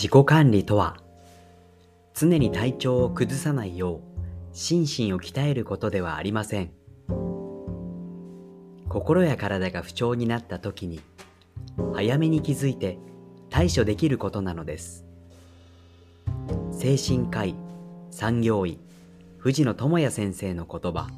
自己管理とは常に体調を崩さないよう心身を鍛えることではありません。心や体が不調になった時に早めに気づいて対処できることなのです。精神科医産業医藤野智也先生の言葉。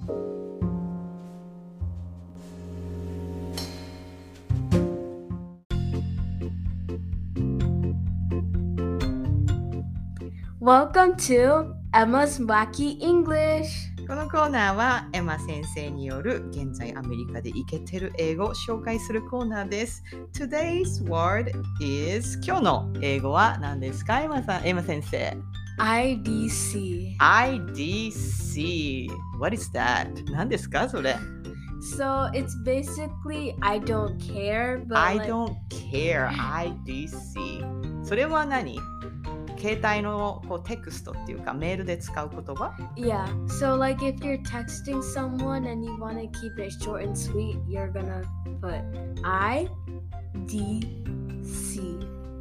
Welcome to Emma's Wacky English. このコーナーはエマ先生による現在アメリカでイケてる英語を紹介するコーナーです。Today's word is 今日の英語は何ですかエマさん、エマ先生。IDC. IDC. What is that? 何ですかそれ。So it's basically I don't care, but I don't care. IDC. それは何携帯のこうテクストっていうかメールで使う言葉 yeah. So like if you're texting someone and you want to keep it short and sweet, you're gonna put I D C.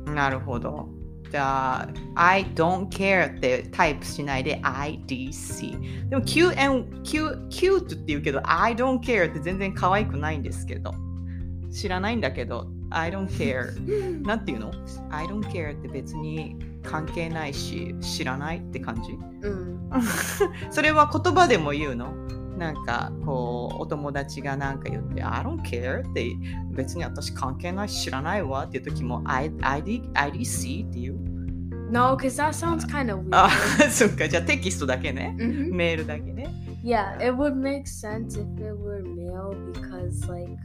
なるほど。じゃあ、I don't care ってタイプしないで IDC。でも Q and Q cute って言うけど I don't care って全然可愛くないんですけど。知らないんだけど I don't care。なんて言うの ?I don't care って別に関係ないし知らないって感じ Mm. それは言葉でも言うのなんかこうお友達がなんか言って I don't care って別に私関係ないし知らないわっていう時も I, ID IDC っていう No, because that sounds kind of weird. あそっかじゃあテキストだけね Mhm. メールだけね Yeah, it would make sense if it were male because, like,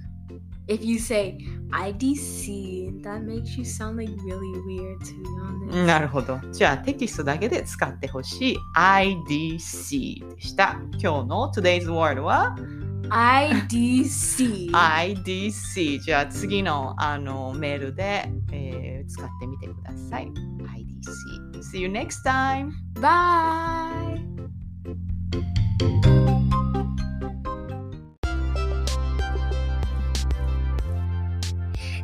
if you say IDC, that makes you sound like really weird, to be honest. なるほどじゃあテキストだけで使ってほしい IDC でした今日の Today's Word は IDC. IDC じゃあ次のあのメールで、えー使ってみてください IDC See you next time Bye.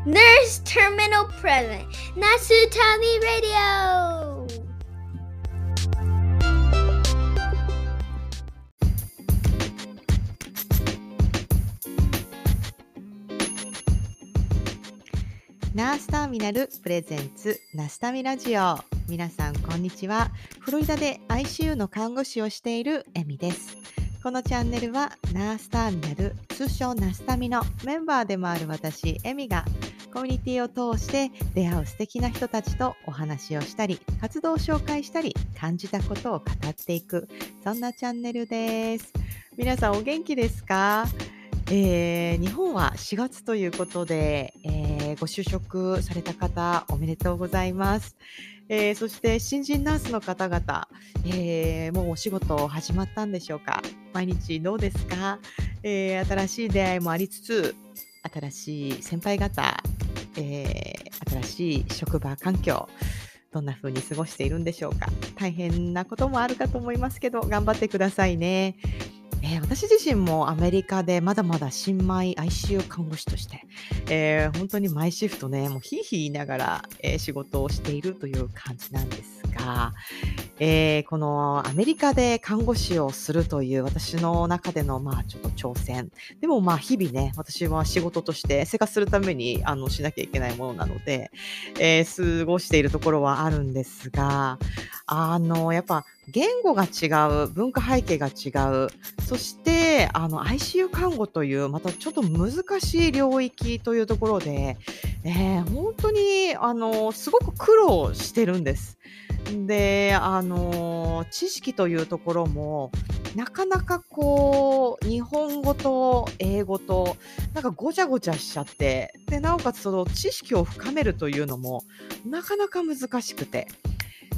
Nurse Terminal Present. Nasutami Radio. ナースターミナルプレゼンツナスタミラジオ皆さんこんにちはフロリダで ICU の看護師をしているエミですこのチャンネルはナースターミナル通称ナスタミのメンバーでもある私エミがコミュニティを通して出会う素敵な人たちとお話をしたり活動を紹介したり感じたことを語っていくそんなチャンネルです皆さんお元気ですか？えー日本は4月ということで、えーご就職された方おめでとうございます。えーそして新人ナースの方々、えーもうお仕事始まったんでしょうか？毎日どうですか、えー新しい出会いもありつつ新しい先輩方、え新しい職場環境どんな風に過ごしているんでしょうか？大変なこともあるかと思いますけど頑張ってくださいね。えー私自身もアメリカでまだまだ新米 ICU 看護師として、えー本当に毎シフトね、もうひいひい言いながら、えー仕事をしているという感じなんですが、えーこのアメリカで看護師をするという私の中でのまあちょっと挑戦。でもまあ日々ね、私は仕事として生活するためにあのしなきゃいけないものなので、えー過ごしているところはあるんですが、あの、やっぱ言語が違う、文化背景が違う、そして、あの、ICU 看護という、またちょっと難しい領域というところで、えー本当に、あの、すごく苦労してるんです。で、あの、知識というところも、なかなかこう、日本語と英語と、なんかごちゃごちゃしちゃって、で、なおかつその知識を深めるというのも、なかなか難しくて。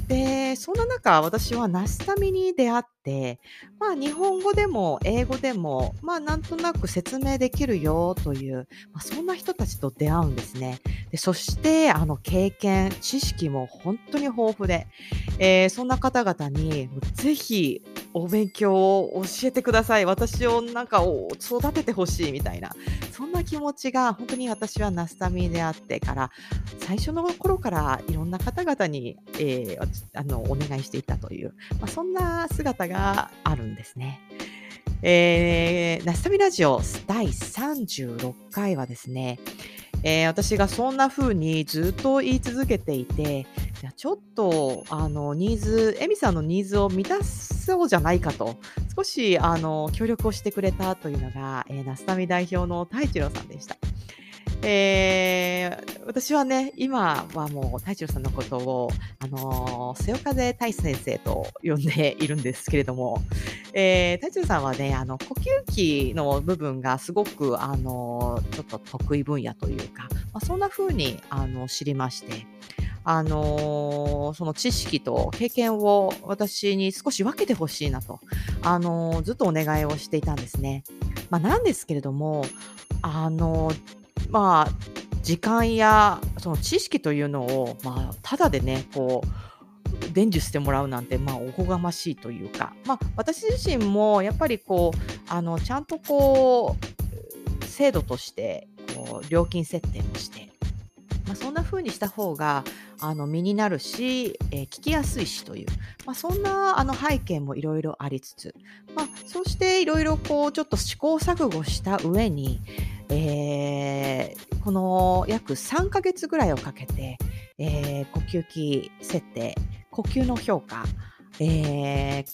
で、そんな中、私はナスタミに出会って、まあ、日本語でも英語でも、まあ、なんとなく説明できるよという、まあ、そんな人たちと出会うんですね。でそして、あの、経験、知識も本当に豊富で、えーそんな方々に、ぜひ、お勉強を教えてください。私をなんかを育ててほしいみたいな。そんな気持ちが本当に私はナスタミであってから最初の頃からいろんな方々に、えー、あのお願いしていたという、まあ、そんな姿があるんですね。えー、ナスタミラジオ第36回はですね、えー、私がそんな風にずっと言い続けていて、じゃちょっと、あの、ニーズ、エミさんのニーズを満たそうじゃないかと、少し、あの、協力をしてくれたというのが、えー、ナスタミ代表の太一郎さんでした。えー、私はね、今はもう太一郎さんのことを、あのー、末風太一先生と呼んでいるんですけれども、えー、太一郎さんはね、あの、呼吸器の部分がすごく、あのー、ちょっと得意分野というか、まあ、そんな風に、あの、知りまして、あのー、その知識と経験を私に少し分けてほしいなと、あのー、ずっとお願いをしていたんですね。まあ、なんですけれども、あのーまあ、時間やその知識というのを、まあ、ただでね、こう、伝授してもらうなんて、まあ、おこがましいというか、まあ、私自身も、やっぱりこう、あの、ちゃんとこう、制度として、こう、料金設定もして、まあ、そんな風にした方があの身になるし、えー、聞きやすいしという、まあ、そんなあの背景もいろいろありつつ、まあ、そうしていろいろこうちょっと試行錯誤した上に、えー、この約3ヶ月ぐらいをかけて、えー、呼吸器設定呼吸の評価、えー、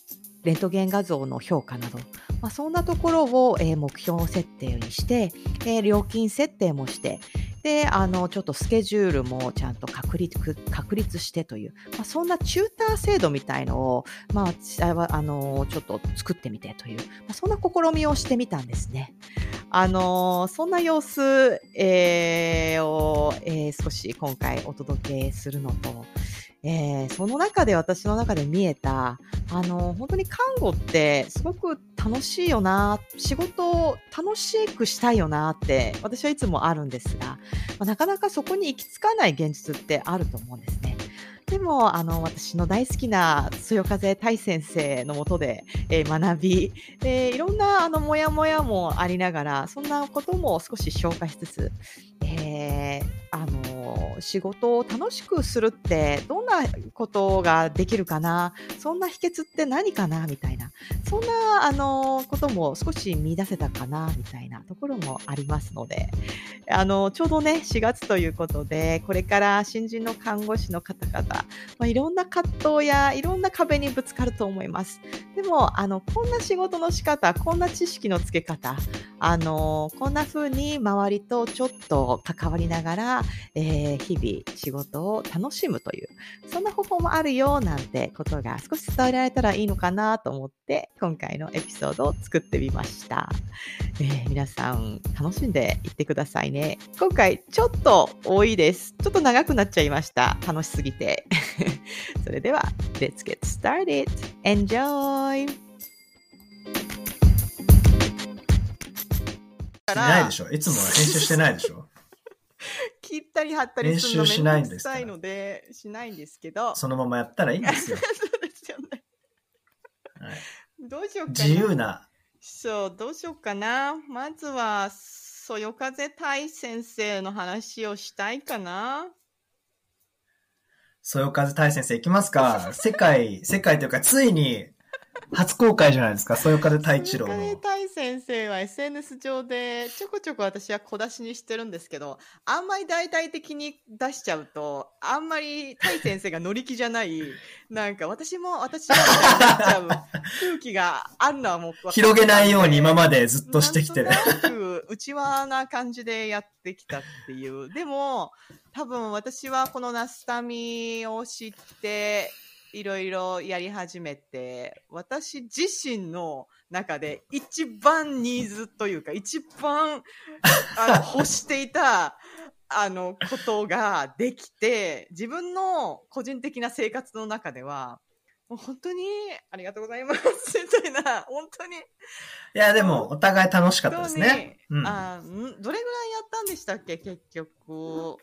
レントゲン画像の評価など、まあ、そんなところを、えー、目標設定にして、えー、料金設定もして、で、あの、ちょっとスケジュールもちゃんと確立確立してという、まあ、そんなチューター制度みたいのを、まあ、あの、ちょっと作ってみてという、まあ、そんな試みをしてみたんですね。あの、そんな様子、えー、を、えー、少し今回お届けするのと、えー、その中で私の中で見えた、あの、本当に看護ってすごく楽しいよな、仕事を楽しくしたいよなって私はいつもあるんですが、まあ、なかなかそこに行き着かない現実ってあると思うんですね。でも、あの、私の大好きなそよ風大先生のもとで、えー、学び、で、いろんな、あの、もやもやもありながら、そんなことも少し消化しつつ、えー、あの、仕事を楽しくするってどんなことができるかな？そんな秘訣って何かな？みたいな。そんな、あの、ことも少し見出せたかな？みたいなところもありますので、あの、ちょうどね、4月ということで、これから新人の看護師の方々、まあ、いろんな葛藤やいろんな壁にぶつかると思います。でも、あの、こんな仕事の仕方、こんな知識のつけ方、あの、こんな風に周りとちょっと関わりながら、えー、日々仕事を楽しむという、そんな方法もあるよなんてことが少し伝えられたらいいのかなと思って、今回のエピソードを作ってみました。えー、皆さん楽しんでいってくださいね。今回ちょっと多いです。ちょっと長くなっちゃいました。楽しすぎて。それでは、Let's get started! Enjoy! しないでしょいつもは編集してないでしょ 切ったり貼ったりするのめんどくさいので、しないんですけど。そのままやったらいいんですよ。そうですよね。はい、どうしようかな。自由な。そう、どうしようかな。まずは、そよ風大先生の話をしたいかな。そよ風大先生いきますか？世界、世界というか、ついに、初公開じゃないですか、そよ風太一郎の。そよ風太先生は SNS 上でちょこちょこ私は小出しにしてるんですけど、あんまり大々的に出しちゃうと、あんまり太先生が乗り気じゃない、なんか私も私もなっちゃう空気があるのはもう広げないように今までずっとしてきてる。内輪な感じでやってきたっていう。でも、多分私はこのナスタミを知って、いろいろやり始めて、私自身の中で一番ニーズというか、一番あの 欲していた、あの、ことができて、自分の個人的な生活の中では、もう本当にありがとうございます、みたいな、本当に。いや、でも、お互い楽しかったですね。うん、あどれぐらいやったんでしたっけ、結局。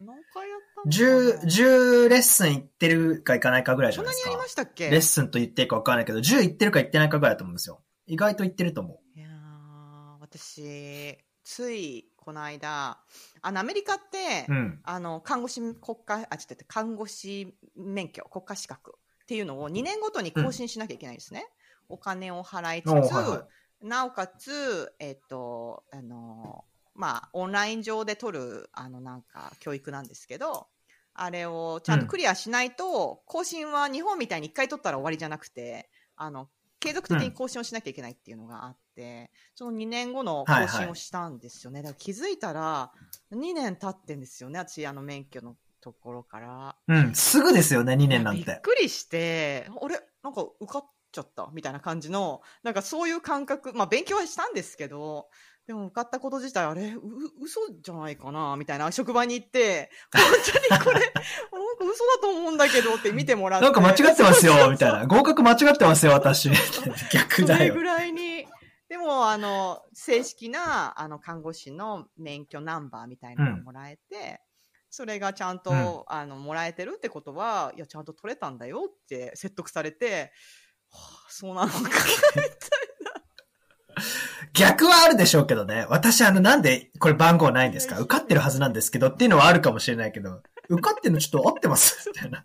何回やったのかな10、10レッスン行ってるか行かないかぐらいじそんないにやりゃなですか。ましたっけ？レッスンと言ってるか分からないけど、10行ってるか行ってないかぐらいだと思うんですよ。意外と行ってると思いやー私、ついこの間、あの、アメリカって、う。うん。あの、看護師国家、あ、ちょっと看護師免許、国家資格っていうのを2年ごとに更新しなきゃいけないんですね。お金を払いつつ、おはいはなおかつ、えっと、あの、まあ、オンライン上で取る、あの、なんか、教育なんですけど、あれをちゃんとクリアしないと、更新は日本みたいに1回取ったら終わりじゃなくて、あの、継続的に更新をしなきゃいけないっていうのがあって、その2年後の更新をしたんですよね。だから気づいたら、2年経ってんですよね、私、あの免許のところから。うん。すぐですよね、2年なん。びってくりして、あれ？なんか受かっちゃった？みたいな感じの、なんかそういう感覚、まあ勉強はしたんですけど、でも受かったこと自体、あれう、嘘じゃないかなみたいな職場に行って、本当にこれ、なんか嘘だと思うんだけどって見てもらって。なんか間違ってますよ、みたいな。合格間違ってますよ、私。逆だよそれぐ。らいに。でも、あの、正式な、あの、看護師の免許ナンバーみたいなのがもらえて、それがちゃんと、うんあの、もらえてるってことは、いや、ちゃんと取れたんだよって説得されて、はあ、そうなのか。逆はあるでしょうけどね。私、あの、なんで、これ番号ないんですか？受かってるはずなんですけどっていうのはあるかもしれないけど、受かってるのちょっと合ってます？みたいな。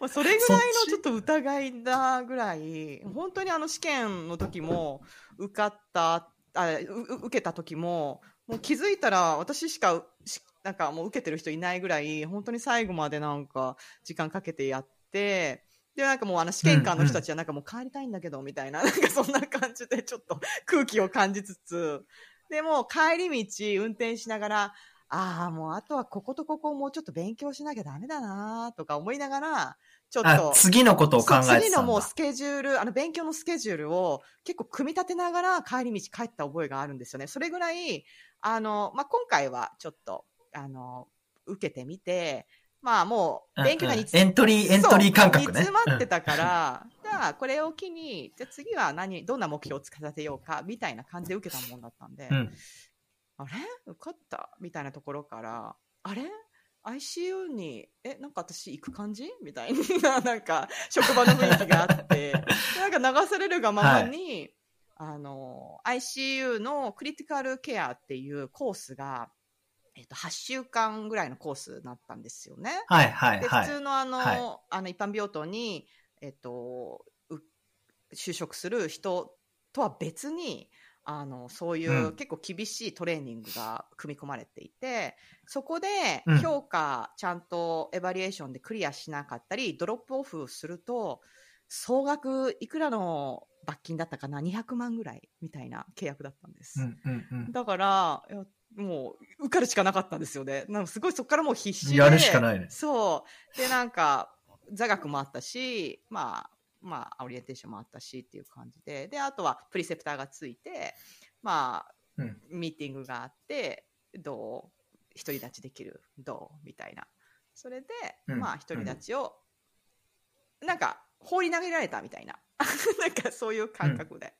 まあそれぐらいのちょっと疑いだぐらい、本当にあの試験の時も、受かった、あ受けた時も、もう気づいたら私しか、しなんかもう受けてる人いないぐらい、本当に最後までなんか時間かけてやって、で、なんかもうあの試験官の人たちはなんかもう帰りたいんだけど、みたいな、なんかそんな感じでちょっと空気を感じつつ、でも帰り道運転しながら、ああ、もうあとはこことここをもうちょっと勉強しなきゃダメだなとか思いながら、ちょっあと、、次のことを考えてた次のもうス。ケジュール、あの勉強のスケジュールを結構組み立てながら帰り道帰った覚えがあるんですよね。それぐらい、あの、まあ、今回はちょっと、あの、受けてみて、まあもう勉強が煮うんうんエントリー、エントリー感覚ね。煮詰まってたから、じゃあこれを機に、じゃあ次は何、どんな目標をつけさせようか、みたいな感じで受けたもんだったんで、うん。うんあれ？受かった？みたいなところから、あれ ?ICU に、え、なんか私行く感じ？みたいな、なんか、職場の雰囲気があって、で なんか流されるがままに、あの、ICU のクリティカルケアっていうコースが、えっと、8週間ぐらいのコースだったんですよね。はいはいで、はい。普通のあの、はいあの一般病棟に、えっと、う就職する人とは別に、あの、そういう、うん結構厳しいトレーニングが組み込まれていて、そこでうん評価、ちゃんとエバリエーションでクリアしなかったり、ドロップオフすると、総額いくらの罰金だったかな ?200 万ぐらいみたいな契約だったんです。うんうんうん。だから、もう、受かるしかなかったんですよね。なんかすごいそこからもう必死で。やるしかないねそう。で、なんか、座学もあったし、まあ、まあ、オリエンテーションもあったしっていう感じで。で、あとはプリセプターがついて、まあ、うんミーティングがあって、どう？独り立ちできる？どう？みたいな。それで、うんまあ、独り立ちを、なんか、放り投げられたみたいな。なんか、そういう感覚で。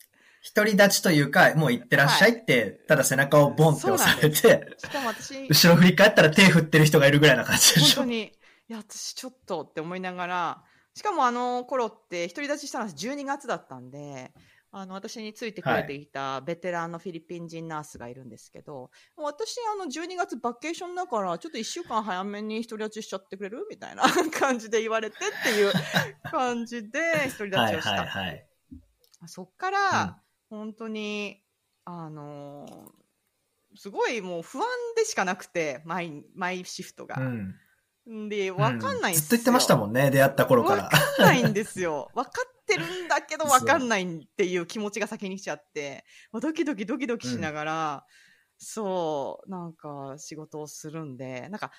独り立ちというか、もう行ってらっしゃいって、ただ背中をボンって押されて、しかも私、後ろ振り返ったら手振ってる人がいるぐらいな感じでしょ。本当に、いや、私ちょっとって思いながら、しかもあの頃って独り立ちしたのは12月だったんで、あの、私についてくれていたベテランのフィリピン人ナースがいるんですけど、私あの12月バケーションだから、ちょっと1週間早めに独り立ちしちゃってくれるみたいな感じで言われてっていう感じで独り立はいちをした。はいはい。そっから、本当に、あのーすごいもう不安でしかなくて、毎、毎シフトが。うん。で、わかんないんですよ。ずっと言ってましたもんね、出会った頃からわ。かんないんですよ。わかってるんだけどわかんないっていう気持ちが先に来ちゃって、ドキドキドキドキしながら、そう、なんか仕事をするんで、なんか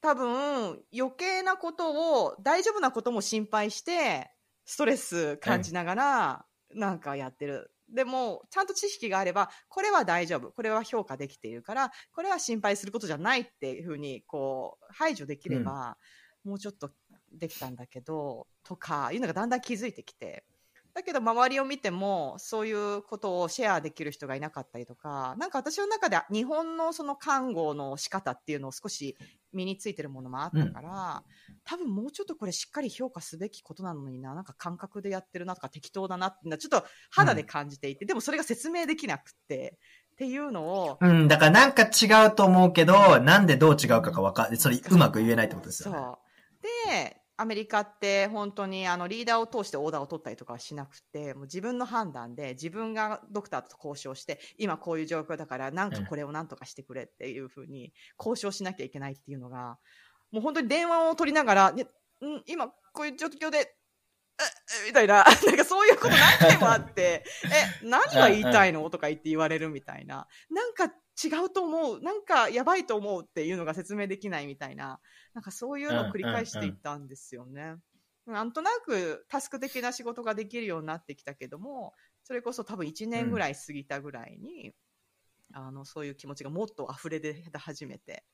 多分余計なことを、大丈夫なことも心配して、ストレス感じながら、なんかやってる。でも、ちゃんと知識があれば、これは大丈夫。これは評価できているから、これは心配することじゃないっていうふうに、こう、排除できれば、もうちょっとできたんだけど、とか、いうのがだんだん気づいてきて。だだけど周りを見てもそういうことをシェアできる人がいなかったりとかなんか私の中では日本のその看護の仕方っていうのを少し身についてるものもあったから、多分もうちょっとこれしっかり評価すべきことなのにななんか感覚でやってるなとか適当だなっていうのはちょっと肌で感じていて、でもそれが説明できなくてっていうのをうん、だからなんか違うと思うけど、なんでどう違うかがわかそれうまく言えないってことですよね。そう。で、アメリカって本当にあのリーダーを通してオーダーを取ったりとかはしなくて、もう自分の判断で自分がドクターと交渉して、今こういう状況だから、なんかこれをなんとかしてくれっていうふうに交渉しなきゃいけないっていうのが、もう本当に電話を取りながら、ねん、今こういう状況で、えみたいな、なんかそういうこと何回もあって、え、何が言いたいの？とか言って言われるみたいな。なんか違うと思う。なんかやばいと思うっていうのが説明できないみたいな。なんかそういうのを繰り返していったんですよね。なんとなくタスク的な仕事ができるようになってきたけども、それこそ多分1年ぐらい過ぎたぐらいに、あの、そういう気持ちがもっと溢れ出始めて、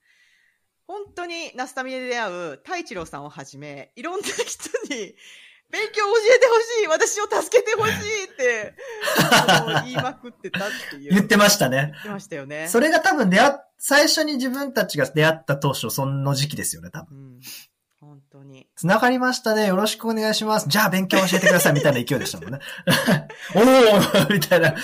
本当にナスタミで出会う太一郎さんをはじめ、いろんな人に、勉強を教えてほしい私を助けてほしいって、言いまくってたっていう。言ってましたね。言ってましたよね。それが多分出会っ、最初に自分たちが出会った当初、その時期ですよね、多分。うん。本当に。繋がりましたね。よろしくお願いします。じゃあ勉強教えてください。みたいな勢いでしたもんね。おーみたいな。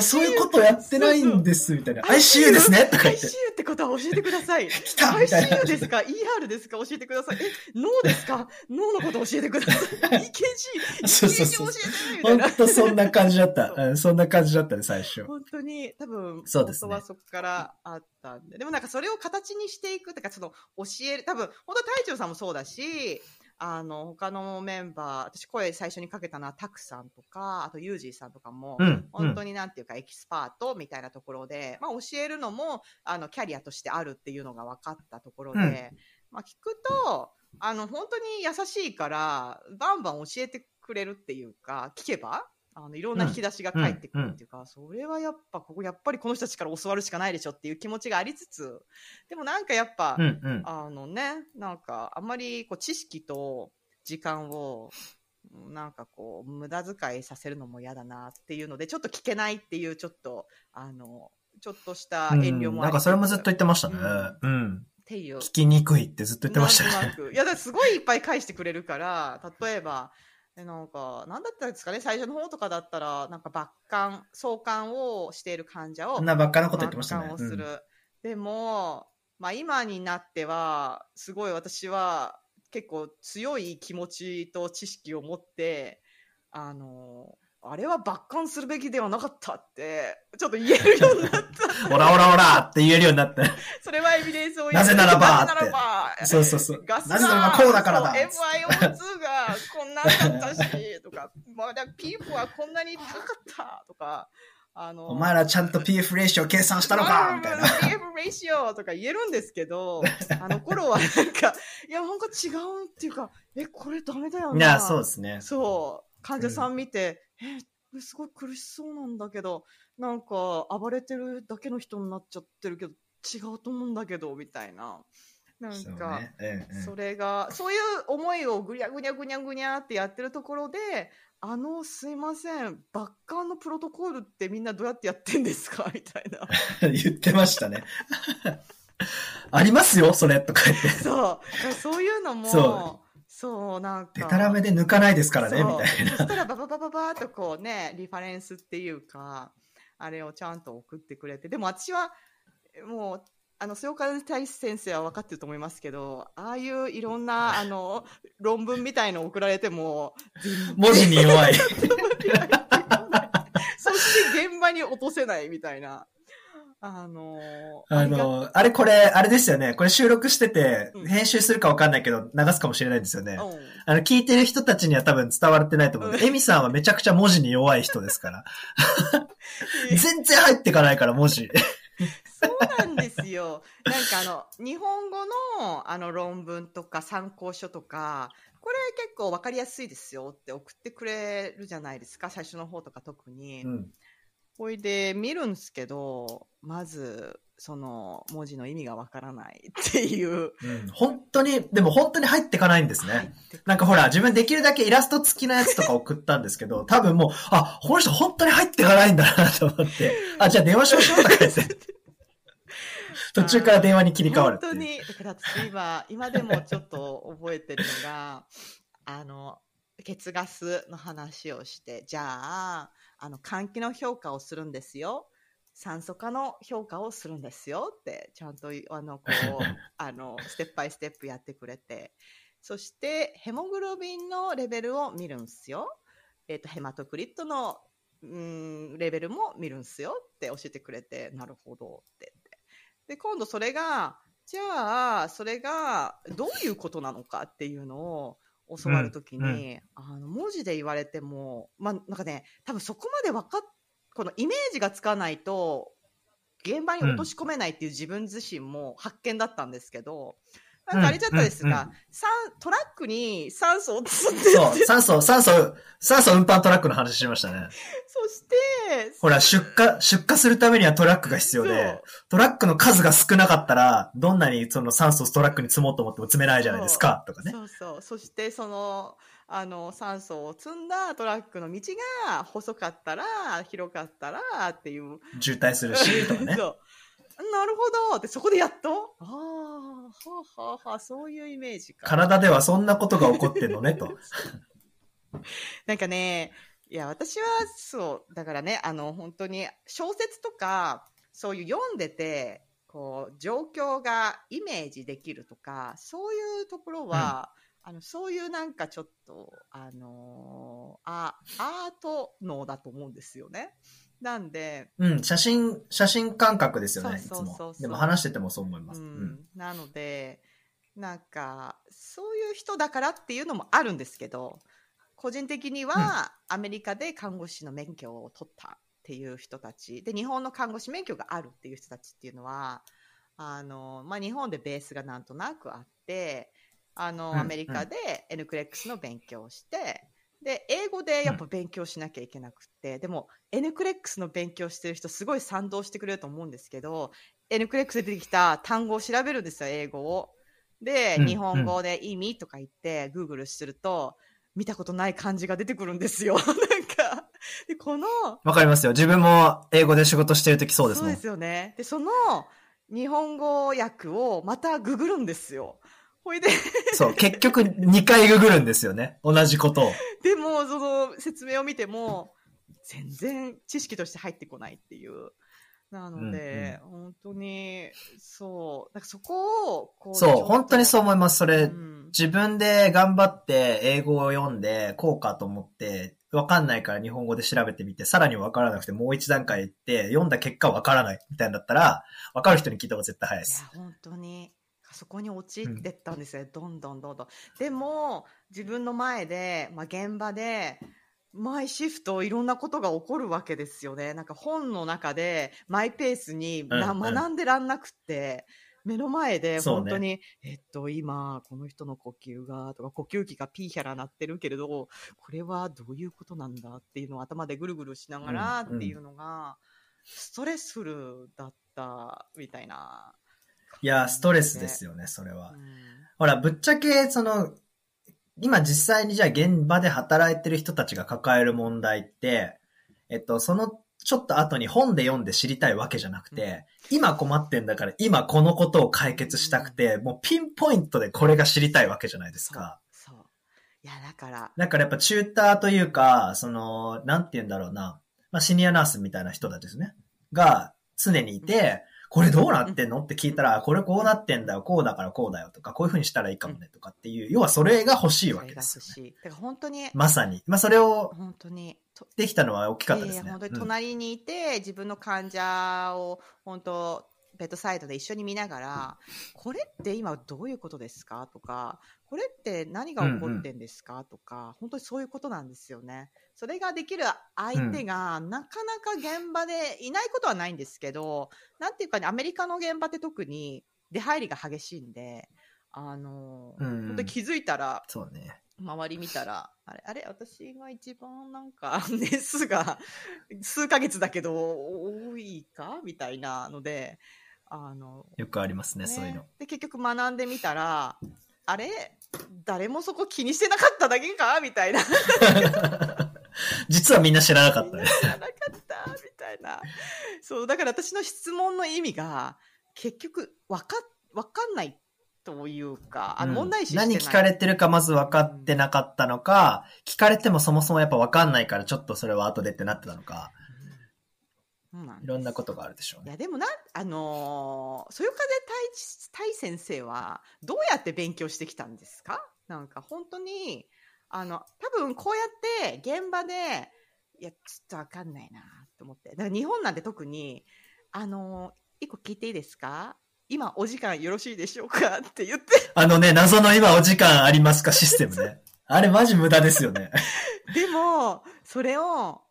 そういうことやってないんです、みたいな。ICU ですねとか言って ICU。ってことは教えてください。来た ICU ですか ?ER ですか？教えてください。え、脳ですか？脳のこと教えてください。EKG、EKG 教えてみたいな。ほんとそんな感じだった。そんそんな感じだったね、最初。本当に、多分、そうですね本当はそこからあったんで。でもなんかそれを形にしていくとか、その教える、多分、本当隊長さんもそうだし、あの、他のメンバー、私声最初にかけたのはタクさんとか、あとユージーさんとかも、うん。本当になんていうかエキスパートみたいなところで、まあ教えるのも、あの、キャリアとしてあるっていうのが分かったところで、うんまあ聞くと、あの、本当に優しいから、バンバン教えてくれるっていうか、聞けば、あの、いろんな引き出しが返ってくるっていうか、それはやっぱ、ここやっぱりこの人たちから教わるしかないでしょっていう気持ちがありつつ、でもなんかやっぱ、うん、うん。あのね、なんか、あんまりこう知識と時間を、なんかこう、無駄遣いさせるのも嫌だなっていうので、ちょっと聞けないっていう、ちょっと、あの、ちょっとした遠慮もあうんなんかそれもずっと言ってましたね。うんうん。っていう。聞きにくいってずっと言ってましたね。いや、だすごいいっぱい返してくれるから、例えば、えなんか、なんだったんですかね、最初の方とかだったら、なんか、抜管、送還をしている患者をそん、なばっかなこと言ってましたね抜。管をする。でも、まあ今になっては、すごい私は結構強い気持ちと知識を持って、あの、あれは抜管するべきではなかったって、ちょっと言えるようになった。うん。オラオラオラって言えるようになって。それはエビデンスをなぜならばなぜならばそうそうそう。ガスがなぜならばこうだからだ。そう FiO2 がこんなんだったし、とか、まだ PF はこんなに高かった、とか、あの、お前らちゃんと PF レーション計算したのかみたいな。PF レーシオとか言えるんですけど、あの頃はなんか、いや、なんか違うっていうか、え、これダメだよな。いや、そうですね。そう。患者さん見て、え、これすごい苦しそうなんだけど、なんか暴れてるだけの人になっちゃってるけど、違うと思うんだけど、みたいな。なんか、それが、そういう思いをぐにゃぐにゃぐにゃぐにゃってやってるところで、あの、すいません、バッカーのプロトコールってみんなどうやってやってんですか？みたいな。言ってましたね。ありますよ、それ、とか言って。そう。そういうのも、そそう、なんか。デタラメで抜かないですからね、みたいな。そしたらバババババーっとこうね、リファレンスっていうか、あれをちゃんと送ってくれて。でも私は、もう、あの、末岡大志先生は分かってると思いますけど、ああいういろんな、あの、論文みたいの送られても、文字に弱い。そして現場に落とせないみたいな。あのあの、あれこれ、あれですよね。これ収録しててうん、編集するかわかんないけど、流すかもしれないんですよね。ありがあの、聞いてる人たちには多分伝わってないと思う。うんエミさんはめちゃくちゃ文字に弱い人ですから。う ん全然入ってかないから、文字。そうなんですよ。なんかあの、日本語のあの論文とか参考書とか、これ結構わかりやすいですよって送ってくれるじゃないですか、最初の方とか特に。うん。ほいで、見るんすけど、まず、その文字の意味がわからないっていう。うん。本当に、でも本当に入ってかないんですね。なんかほら、自分できるだけイラスト付きのやつとか送ったんですけど、多分もう、あ、この人本当に入ってかないんだなと思って、あ、じゃあ電話しましょうとか言って。途中から電話に切り替わる。本当に、だから私今、今でもちょっと覚えてるのが、あの、血ガスの話をして、じゃあ、あの、換気の評価をするんですよ。酸素化の評価をするんですよって、ちゃんと、あの、こう、あの、ステップバイステップやってくれて、そして、ヘモグロビンのレベルを見るんすよ。えっ、と、ヘマトクリットの、うん、レベルも見るんすよって教えてくれて、なるほどって言って。で、今度それが、じゃあ、それがどういうことなのかっていうのを教わるときに、あの、文字で言われても、まあ、なんかね、多分そこまで分かっ、このイメージがつかないと、現場に落とし込めないっていう自分自身も発見だったんですけど、なんかあれじゃったですが、うんうん酸トラックに酸素を積んでそう、酸素、酸素、酸素運搬トラックの話しましたね。そして、ほら、出荷、出荷するためにはトラックが必要で、トラックの数が少なかったら、どんなにその酸素をトラックに積もうと思っても積めないじゃないですか、とかね。そうそう。そして、その、あの、酸素を積んだトラックの道が細かったら、広かったら、っていう。渋滞するし、とかね。そう。なるほど。で、そこでやっと、ああ、はあはあはあ、そういうイメージか。体ではそんなことが起こってんのね、と。なんかね、いや、私はそう、だからね、あの、本当に小説とか、そういう読んでて、こう、状況がイメージできるとか、そういうところは、あの、そういうなんかちょっと、あのーあ、アート脳だと思うんですよね。なんで、うん、写真、写真感覚ですよね、いつそうそうそう。そうも。でも話しててもそう思います。ううん。ん、なので、なんか、そういう人だからっていうのもあるんですけど、個人的には、アメリカで看護師の免許を取ったっていう人たち、で、日本の看護師免許があるっていう人たちっていうのは、あの、まあ、日本でベースがなんとなくあって、あの、うんアメリカで NCLEX の勉強をして、で、英語でやっぱ勉強しなきゃいけなくって、でも、NCLEX の勉強してる人すごい賛同してくれると思うんですけど、NCLEX で出てきた単語を調べるんですよ、英語を。で、うん日本語で意味とか言って、Google すると、見たことない漢字が出てくるんですよ。なんか、で、この、わかりますよ。自分も英語で仕事してるときそうですもん。よね。で、その、日本語訳をまたググるんですよ。ほいで、そう、結局2回ググるんですよね。同じことを。でも、その説明を見ても、全然知識として入ってこないっていう。なので、本当に、そう、なんかそこを、こそう、本当にそう思います。それ、うん自分で頑張って英語を読んで、こうかと思って、わかんないから日本語で調べてみて、さらにわからなくてもう一段階行って、読んだ結果わからないみたいなんだったら、わかる人に聞いた方が絶対早いでいやす。、本当に、そこに陥ってったんですよ、どんどんどんどん。でも、自分の前で、まあ、現場で、毎シフトいろんなことが起こるわけですよね。なんか本の中でマイペースにな、うんうん学んでらんなくって、目の前で本当に、えっと、今、この人の呼吸が、とか、呼吸器がピーヒャラ鳴ってるけれど、これはどういうことなんだっていうのを頭でぐるぐるしながらっていうのが、ストレスフルだったみたいな。いや、ストレスですよね、それはう。んほら、ぶっちゃけ、その、今実際にじゃあ現場で働いてる人たちが抱える問題って、えっと、そのちょっと後に本で読んで知りたいわけじゃなくて、今困ってんだから今このことを解決したくて、もうピンポイントでこれが知りたいわけじゃないですか。そう。いや、だから、だからやっぱチューターというか、その、なんて言うんだろうな、まあシニアナースみたいな人たちですね。が常にいて、これどうなってんの？って聞いたら、これこうなってんだよ、こうだからこうだよ。とか、こういう風にしたらいいかもね。とかっていう、要はそれが欲しいわけですよね。だから本当に、まさに。まあそれを本当に、とできたのは大きかったですね。いやいや本当にうん。隣にいて、自分の患者を本当ベッドサイドで一緒に見ながら、これって今どういうことですか？とか、これって何が起こってんですか、とか、本当にそういうことなんですよね。それができる相手が、なかなか現場でいないことはないんですけど、なんていうかね、アメリカの現場って特に出入りが激しいんで、あの、うん。本当に気づいたら、そうね。周り見たら、あれ、あれ、私が一番なんか、年 数が数ヶ月だけど多いか？みたいなので、あの、よくありますね、そういうの。で、結局学んでみたら、あれ？誰もそこ気にしてなかっただけか？みたいな。実はみんな知らなかったね。知らなかった？みたいな。そう、だから私の質問の意味が、結局、わか、わかんないというか、あの、うん問題視してない。何聞かれてるかまず分かってなかったのか、聞かれてもそもそもやっぱ分かんないからちょっとそれは後でってなってたのか、いろんなことがあるでしょうね。いや、でもな、あのー、そよ風太太先生は、どうやって勉強してきたんですか？なんか本当に、あの、多分こうやって現場で、いや、ちょっとわかんないなと思って。だから日本なんて特に、あのー、一個聞いていいですか？今お時間よろしいでしょうか？って言って、あのね、謎の今お時間ありますか？システムね。あれマジ無駄ですよね。でも、それを、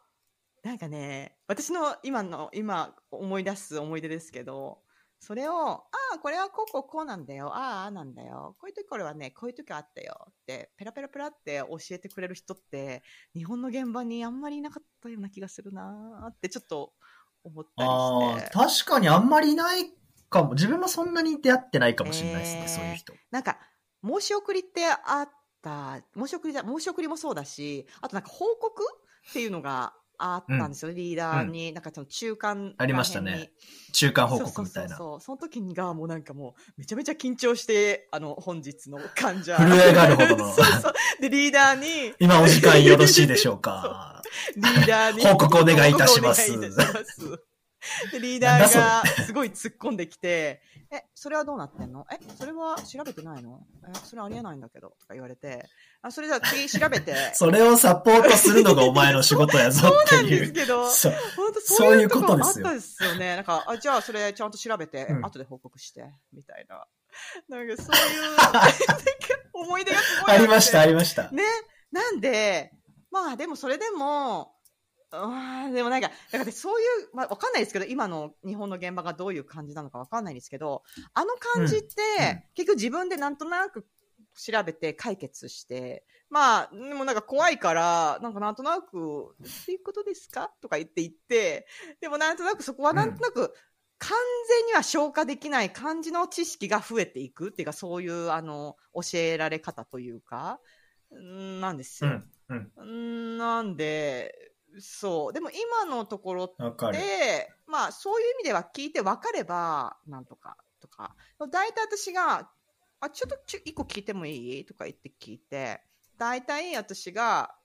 なんかね、私の今の、今思い出す思い出ですけど、それを、ああ、これはこうこうこうなんだよ。ああ、なんだよ。こういう時これはね、こういう時あったよって、ペラペラペラって教えてくれる人って、日本の現場にあんまりいなかったような気がするなーってちょっと思ったああ、りして。確かにあんまりいないかも。自分もそんなに出会ってないかもしれないですね、えーそういう人。なんか、申し送りってあった、申し送りじゃ、申し送りもそうだし、あとなんか報告っていうのがあったんですよね、リーダーに、なんかその中間ありましたね中間報告みたいな。そうそうそうそうその時にがもうなんかもうめちゃめちゃ緊張して、あの、本日の患者。震えがあるほどの そうそう。で、リーダーに、今お時間よろしいでしょうか。リーダーに。報告お願いいたします リーダーがすごい突っ込んできて、え、それはどうなってんの？え、それは調べてないの？え、それありえないんだけど、とか言われて、あ、それじゃあ次調べて。それをサポートするのがお前の仕事やぞってそうなんでいう。すけど、そう。本当そそうういうういここととですよあったですよね。なんか、あ、じゃあそれちゃんと調べて、うん後で報告して、みたいな。なんかそういう、思い出がすごいありました、ありりました。ね。なんで、まあでもそれでも、でもなんか、だからそういう、まあわかんないですけど、今の日本の現場がどういう感じなのかわかんないんですけど、あの感じって、うんうん結局自分でなんとなく調べて解決して、まあ、でもなんか怖いから、なんかなんとなく、っていうことですか？とか言って言って、でもなんとなくそこはなんとなく、完全には消化できない感じの知識が増えていくっていうか、そういう、あの、教えられ方というか、んなんですよ。うん、うん。んなんで、そう。でも今のところっ。て、まあそういう意味では聞いて分かれば、なんとか、とか。大体私が、あ、ちょっとちょ一個聞いてもいい？とか言って聞いて、大体私が、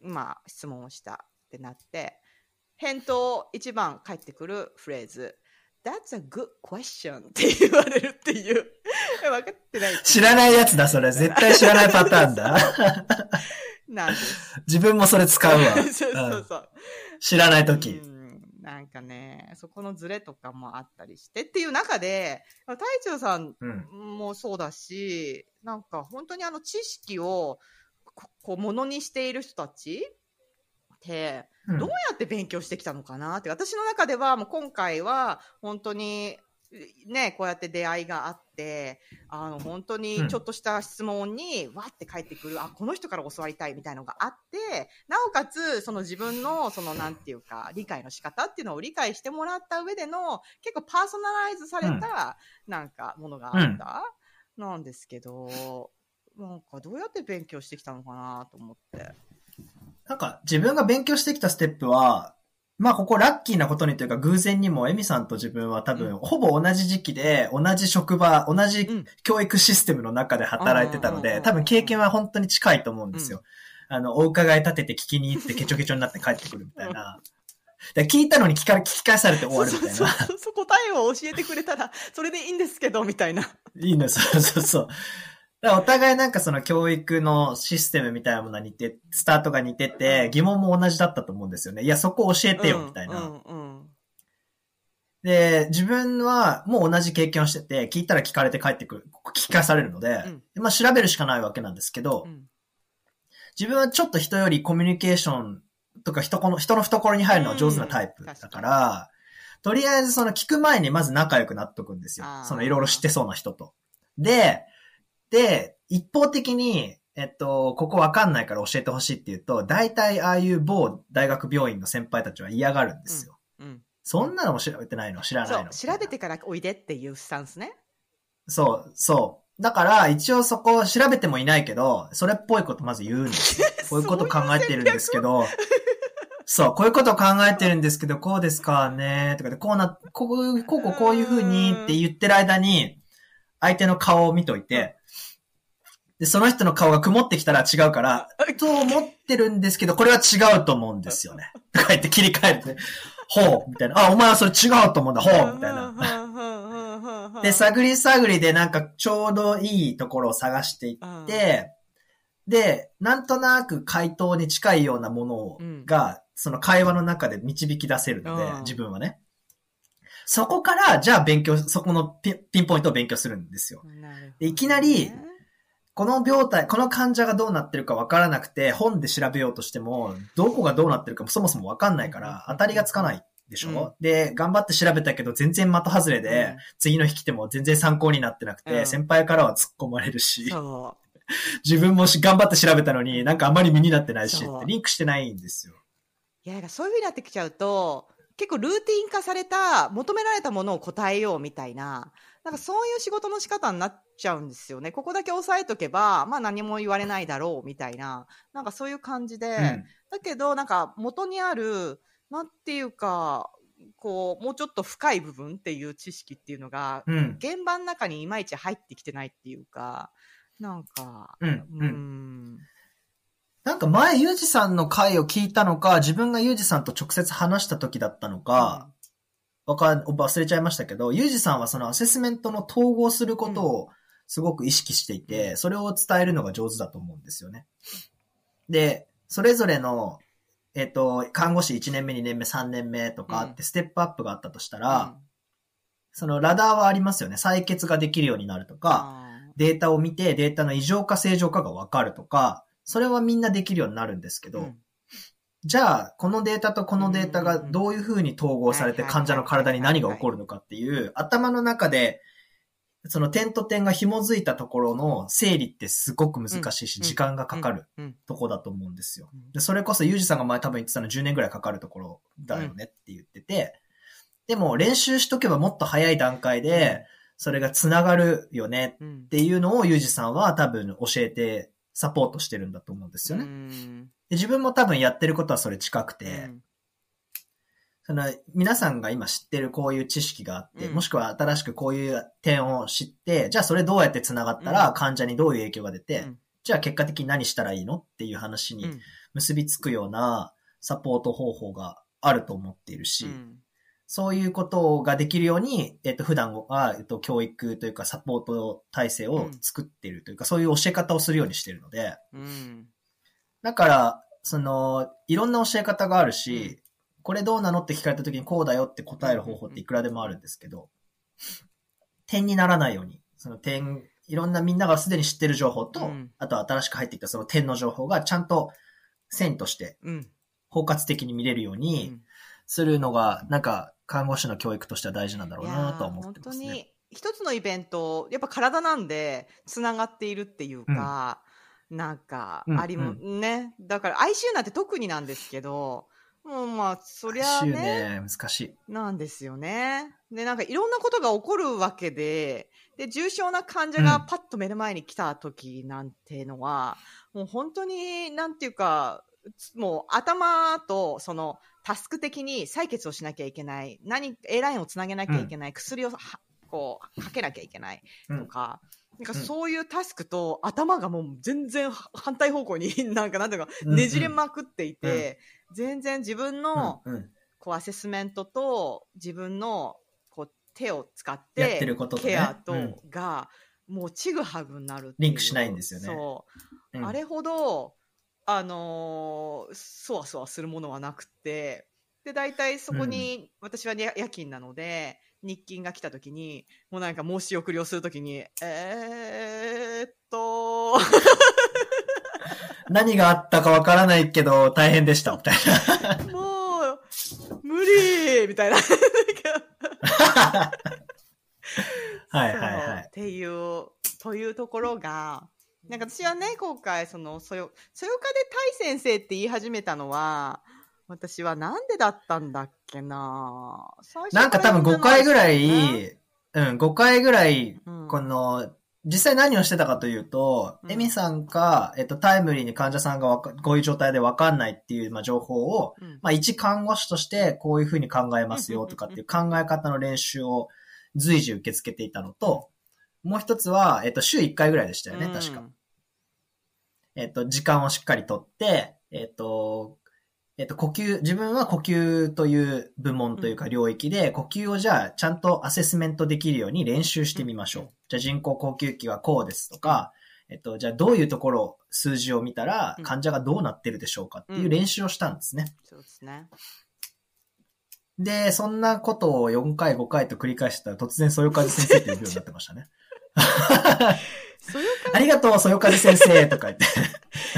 まあ質問をしたってなって、返答一番返ってくるフレーズ。That's a good question って言われるっていう。分かってない。知らないやつだ、それ。絶対知らないパターンだ。なんです。自分もそれ使うわ。そうそうそう。知らないときう。んなんかね、そこのズレとかもあったりしてっていう中で、太一さんうん。もそうだし、なんか本当にあの知識をここうものにしている人たちって、うんどうやって勉強してきたのかなって、私の中ではもう今回は本当にね、こうやって出会いがあって、あの本当にちょっとした質問にわって返ってくる、あ、この人から教わりたいみたいのがあって、なおかつその自分のそのなんていうか理解の仕方っていうのを理解してもらった上での結構パーソナライズされたなんかものがあった、なんですけど、なんかどうやって勉強してきたのかなと思って。なんか、自分が勉強してきたステップは、まあ、ここラッキーなことにというか、偶然にも、エミさんと自分は多分、うんほぼ同じ時期で、同じ職場、同じうん教育システムの中で働いてたので、多分経験は本当に近いと思うんですよ。あの、お伺い立てて聞きに行って、ケチョケチョになって帰ってくるみたいな。で聞いたのに聞か聞き返されて終わるみたいな。そうそうそう答えを教えてくれたら、それでいいんですけど、みたいな。いいの、そうそうそう。だお互いなんかその教育のシステムみたいなものが似て、スタートが似てて、疑問も同じだったと思うんですよね。いや、そこ教えてよ、みたいな。うんうんで、自分はもう同じ経験をしてて、聞いたら聞かれて帰ってくる、聞き返されるので、うんでまあ調べるしかないわけなんですけど、うん自分はちょっと人よりコミュニケーションとか人この人の懐に入るのが上手なタイプだうんから、とりあえずその聞く前にまず仲良くなっとくんですよ。そのいろいろ知ってそうな人と。で、で、一方的に、えっと、ここわかんないから教えてほしいって言うと、大体ああいう某大学病院の先輩たちは嫌がるんですよ。うん。そんなのも調べてないの？知らそないうの調べてからおいでっていうスタンスね。そう、そう。だから、一応そこ調べてもいないけど、それっぽいことまず言うんですよ。こういうこと考えてるんですけど、そう、こういうこと考えてるんですけど、こうですかね、とかで、こうな、こう、こう、こうこういう風にって言ってる間に、相手の顔を見といて、で、その人の顔が曇ってきたら違うから、と思ってるんですけど、これは違うと思うんですよね。とか言って切り替えて、ほうみたいな。あ、お前はそれ違うと思うんだ、ほうみたいな。なで、探り探りでなんかちょうどいいところを探していって、で、なんとなく回答に近いようなものが、その会話の中で導き出せるので、うん自分はね。そこから、じゃあ勉強、そこのピンピンポイントを勉強するんですよ。でいきなりこの病態、この患者がどうなってるかわからなくて、本で調べようとしても、どこがどうなってるかもそもそもわかんないから、当たりがつかないでしょ、うん。で、頑張って調べたけど、全然的外れで、次の日来ても全然参考になってなくて、うん。先輩からは突っ込まれるし、そ 自分もし頑張って調べたのに、なんかあまり身になってないし、リンクしてないんですよ。う。いや、そういうふうになってきちゃうと、結構ルーティン化された、求められたものを答えようみたいな、なんかそういう仕事の仕方になっちゃうんですよね。ここだけ押さえとけば、まあ何も言われないだろうみたいな、なんかそういう感じで、うん。だけど、なんか元にある、なんていうか、こう、もうちょっと深い部分っていう知識っていうのが、うん。現場の中にいまいち入ってきてないっていうか、なんか、うん。ううん。ん。なんか前、ゆうじさんの回を聞いたのか、自分がゆうじさんと直接話した時だったのか、わかん、忘れちゃいましたけど、ゆうじさんはそのアセスメントの統合することをすごく意識していて、それを伝えるのが上手だと思うんですよね。で、それぞれの、えっ、と、看護師1年目、2年目、3年目とかあって、ステップアップがあったとしたら、そのラダーはありますよね。採血ができるようになるとか、あデータを見てデータの異常か正常かがわかるとか、それはみんなできるようになるんですけど、ーうんじゃあ、このデータとこのデータがどういう風に統合されて患者の体に何が起こるのかっていう、頭の中で、その点と点が紐づいたところの整理ってすごく難しいし、うん時間がかかるうんとこだと思うんですよ。うん。でそれこそユージさんが前多分言ってたの10年ぐらいかかるところだよねって言ってて、でも練習しとけばもっと早い段階で、それが繋がるよねうんっていうのをユージさんは多分教えてサポートしてるんだと思うんですよね。うん。で自分も多分やってることはそれ近くて、うん。その皆さんが今知ってるこういう知識があって、うん。もしくは新しくこういう点を知って、じゃあそれどうやって繋がったらうん。患者にどういう影響が出て、うん。じゃあ結果的に何したらいいのっていう話にうん。結びつくようなサポート方法があると思っているし、うんそういうことができるように、えっと、普段は、えっと、教育というかサポート体制を作っているというか、そういう教え方をするようにしているので、うん。だから、その、いろんな教え方があるし、うん。これどうなのって聞かれた時にこうだよって答える方法っていくらでもあるんですけど、点にならないように、その点、いろんなみんながすでに知ってる情報と、うん。あと新しく入ってきたその点の情報がちゃんと線としてうん。包括的に見れるようにするのが、なんか看護師の教育としては大事なんだろうなとは思ってますね。本当に一つのイベントやっぱ体なんでつながっているっていうか、なんかうんありも、ねだから ICU なんて特になんですけどもうまあそりゃねね、難しい。なんですよね。で、なんかいろんなことが起こるわけで、で、重症な患者がパッと目の前に来た時なんてのは、もう本当に、なんていうか、つもう頭とそのタスク的に採血をしなきゃいけない、何、A ラインをつなげなきゃいけない、薬をはこうかけなきゃいけないとか、なんかそういうタスクと頭がもう全然反対方向になんかなんていうかうんうんねじれまくっていて、全然自分の、うんうん。こうアセスメントと自分のこう手を使っやってケアとうん。がもうちぐはぐになるリンクしないんですよね。あれほどあのーそわそわするものはなくてで大体そこに、私は、ね、夜勤なので日勤が来た時にもうなんか申し送りをする時にえー、っと 何があったかわからないけど大変でした、みたいもう無理みたいなな。はいはいはい。っていう、というところが、なんか私はね、今回、その、そよ、そよかで大先生って言い始めたのは、私はなんでだったんだっけな。なんか多分5回ぐらい、ねうん、5回ぐらい、うん。この、実際何をしてたかというと、うん。エミさんか、えっと、タイムリーに患者さんがわかこういう状態でわかんないっていう、まあ、情報を、うん。まあ、一看護師としてこういうふうに考えますよとかっていう考え方の練習を随時受け付けていたのと、もう一つは、えっと、週1回ぐらいでしたよね、確か。。えっと、時間をしっかりとって、えっと、えっと、呼吸、自分は呼吸という部門というか領域で、呼吸をじゃあちゃんとアセスメントできるように練習してみましょう。うんじゃあ人工呼吸器はこうですとか、えっと、じゃあどういうところ、数字を見たらうん患者がどうなってるでしょうかっていう練習をしたんですね。そうですね。で、そんなことを4回5回と繰り返してたら突然そよかず先生って呼ぶようになってましたね。ありがとう、そよかず先生とか言って。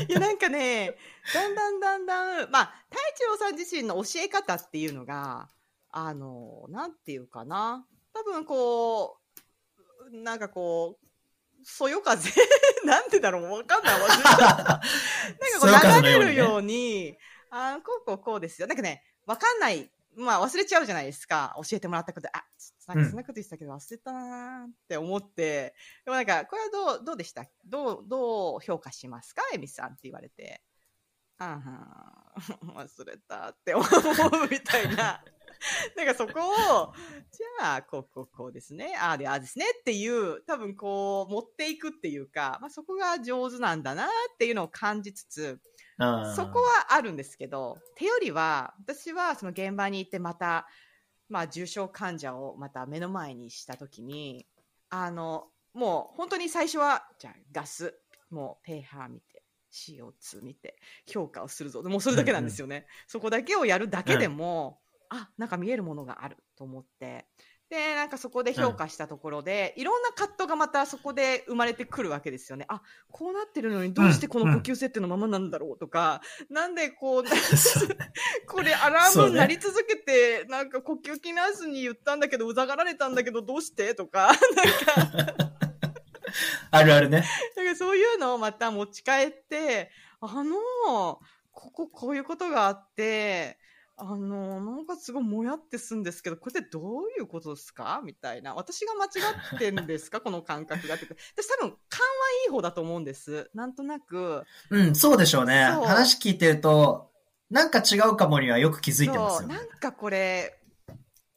いや、なんかね、だんだんだんだん、まあ、太一郎さん自身の教え方っていうのが、あの、なんていうかな。多分こう、なんかこう、そよ風 なんてだろうわかんない。なんかこう流れるのようにねあこうこうこうですよ。なんかね、わかんない。まあ忘れちゃうじゃないですか。教えてもらったこと。あ、なんかそんなこと言ってたけど忘れたなーって思って。でもなんか、これはどう、どうでした？どう、どう評価しますか？エミさんって言われて。あんはん、忘れたって思うみたいな。なんかそこを、じゃあ、こう、こう、こうですね。ああで、ああですねっていう、多分こう、持っていくっていうか、まあそこが上手なんだなっていうのを感じつつ、うんそこはあるんですけど、手よりは、私はその現場に行ってまた、まあ重症患者をまた目の前にしたときに、あの、もう本当に最初は、じゃあガス、もうペーハー見て、CO2 見て、評価をするぞ。もうそれだけなんですよね。そこだけをやるだけでも、あ、なんか見えるものがあると思って。で、なんかそこで評価したところで、いろんな葛藤がまたそこで生まれてくるわけですよね。あ、こうなってるのにどうしてこの呼吸設定のままなんだろうとか、なんでこう、これアラーム鳴り続けて、なんか呼吸器ナースに言ったんだけど、うざがられたんだけど、どうしてとか、なんか、あるあるね。なんかそういうのをまた持ち帰って、あの、こここういうことがあって、あの、なんかすごいもやってすんですけど、これってどういうことですか？みたいな。私が間違ってんですか？この感覚がって。私多分、勘はいい方だと思うんです。なんとなく。うん、そうでしょうね。そう話聞いてると、なんか違うかもにはよく気づいてますよねな。んかこれ、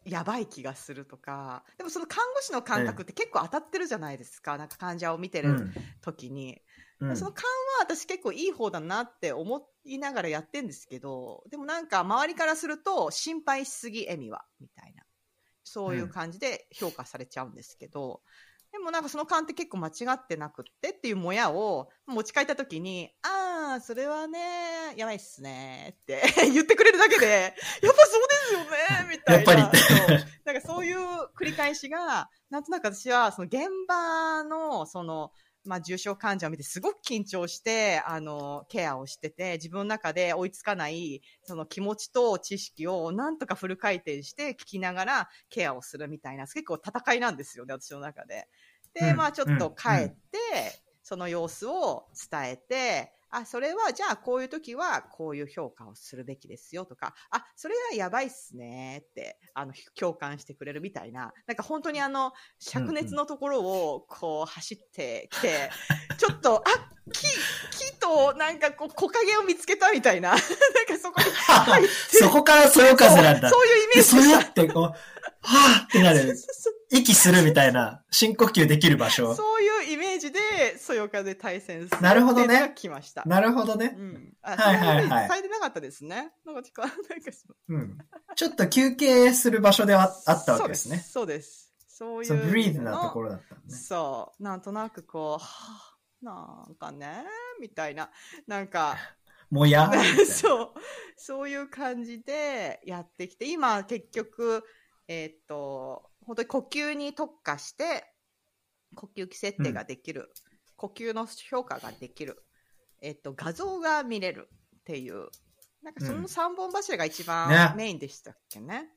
やばい気がするとか。でもその看護師の感覚って結構当たってるじゃないですか。なんか患者を見てるうん。時に。うんその勘は私結構いい方だなって思いながらやってんですけど、でもなんか周りからすると心配しすぎ、エミは、みたいな。そういう感じで評価されちゃうんですけど、でもなんかその勘って結構間違ってなくってっていうもやを持ち帰った時に、ああ、それはね、やばいっすねって 言ってくれるだけで、やっぱそうですよねみたいな。やっぱりなんかそういう繰り返しが、なんとなく私はその現場のそのまあ、重症患者を見てすごく緊張して、あの、ケアをしてて、自分の中で追いつかない、その気持ちと知識をなんとかフル回転して聞きながらケアをするみたいな、結構戦いなんですよね、私の中で。で、うん。まあ、ちょっと帰って、その様子を伝えて、あ、それは、じゃあ、こういう時は、こういう評価をするべきですよとか、あ、それはやばいっすねって、あの、共感してくれるみたいな、なんか本当にあの、灼熱のところを、こう、走ってきて、ちょっと、あ、木、木と、なんかこう、木陰を見つけたみたいな、なんかそこに そこからそよ風なんだ。そういうイメーで、ジそれってこう、はぁってなる。息するみたいな、深呼吸できる場所。そういうイメージで、そよ風対戦するなるほどね来ました。なるほどねう。ん。あ、はいはいはいされてなかったですね。なんか、ちょっとなんかうん。ちょっと休憩する場所ではあったわけですね。そうです。そうです。そう、いう。ブリーズなところだったのね。そう。なんとなくこう、はぁ、なんかね、みたいな。なんか、もや？そう。そういう感じでやってきて、今結局、えーっと、本当に呼吸に特化して、呼吸器設定ができる、呼吸の評価ができる、えーっと、画像が見れるっていう、なんかそうんの3本柱が一ね番メインでしたっけね。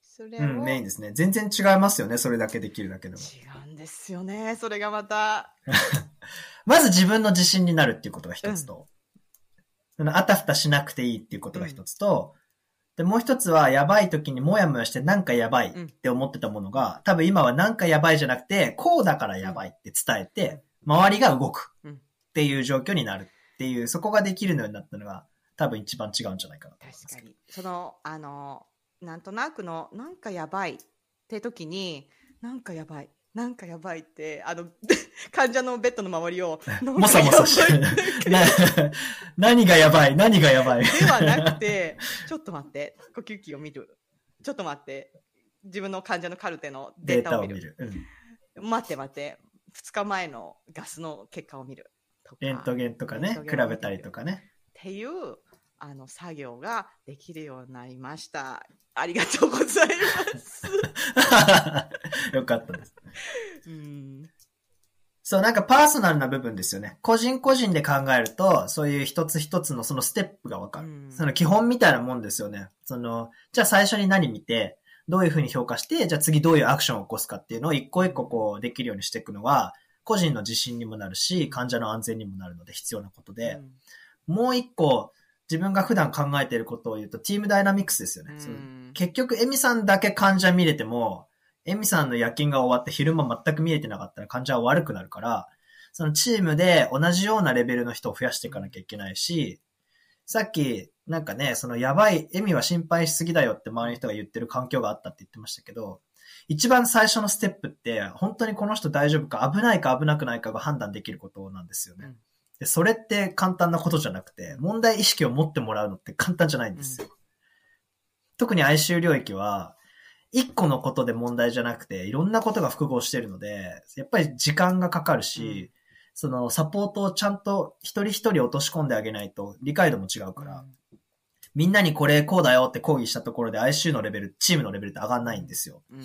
それを、うん、メインですね。全然違いますよね。それだけできるだけでも。違うんですよね。それがまた。まず自分の自信になるっていうことが一つと、そのあたふたしなくていいっていうことが一つと、で、もう一つは、やばい時にもやもやしてなんかやばいって思ってたものが、多分今はなんかやばいじゃなくて、こうだからやばいって伝えて、周りが動くっていう状況になるっていう、そこができるようになったのが、多分一番違うんじゃないかなと思います。確かに。その、あの、なんとなくの、なんかやばいって時に、なんかやばい。なんかやばいって、あの、患者のベッドの周りを、もさもさし 何がやばい？何がやばい？ではなくて、ちょっと待って、呼吸器を見る。ちょっと待って、自分の患者のカルテのデデーータを見る。見る。うん。待って待って、2日前のガスの結果を見る。レントゲンとかね比べたりとかね。っていうあの作業ができるようになりました。ありがとうございます。よかったです。うんそう、なんかパーソナルな部分ですよね。個人個人で考えると、そういう一つ一つのそのステップがわかる。うんその基本みたいなもんですよね。その、じゃあ最初に何見て、どういうふうに評価して、じゃあ次どういうアクションを起こすかっていうのを一個一個こうできるようにしていくのは、個人の自信にもなるし、患者の安全にもなるので必要なことで、もう一個自分が普段考えていることを言うと、チームダイナミクスですよね。結局、エミさんだけ患者見れても、エミさんの夜勤が終わって昼間全く見えてなかったら患者は悪くなるから、そのチームで同じようなレベルの人を増やしていかなきゃいけないし、さっき、なんかね、そのやばい、エミは心配しすぎだよって周りの人が言ってる環境があったって言ってましたけど、一番最初のステップって、本当にこの人大丈夫か、危ないか危なくないかが判断できることなんですよね。うんで、それって簡単なことじゃなくて、問題意識を持ってもらうのって簡単じゃないんですよ。特に ICU 領域は、一個のことで問題じゃなくて、いろんなことが複合してるので、やっぱり時間がかかるし、そのサポートをちゃんと一人一人落とし込んであげないと理解度も違うから、みんなにこれこうだよって抗議したところで ICU のレベル、チームのレベルって上がんないんですよ。うん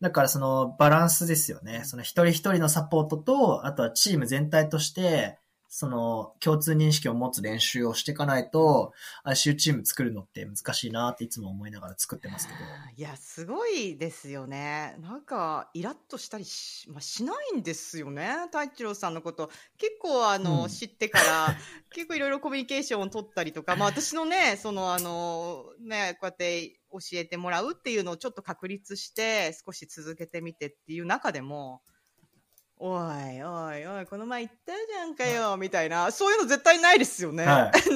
だからそのバランスですよね。その一人一人のサポートと、あとはチーム全体として、その共通認識を持つ練習をしていかないと、ICU チーム作るのって難しいなっていつも思いながら作ってますけど。いや、すごいですよね。なんか、イラッとしたりし,、まあ、しないんですよね。太一郎さんのこと。結構、あの、うん知ってから、結構いろいろコミュニケーションを取ったりとか、まあ私のね、その、あの、ね、こうやって教えてもらうっていうのをちょっと確立して、少し続けてみてっていう中でも、おいおいおい、この前言ったじゃんかよ、みたいな、そういうの絶対ないですよね。は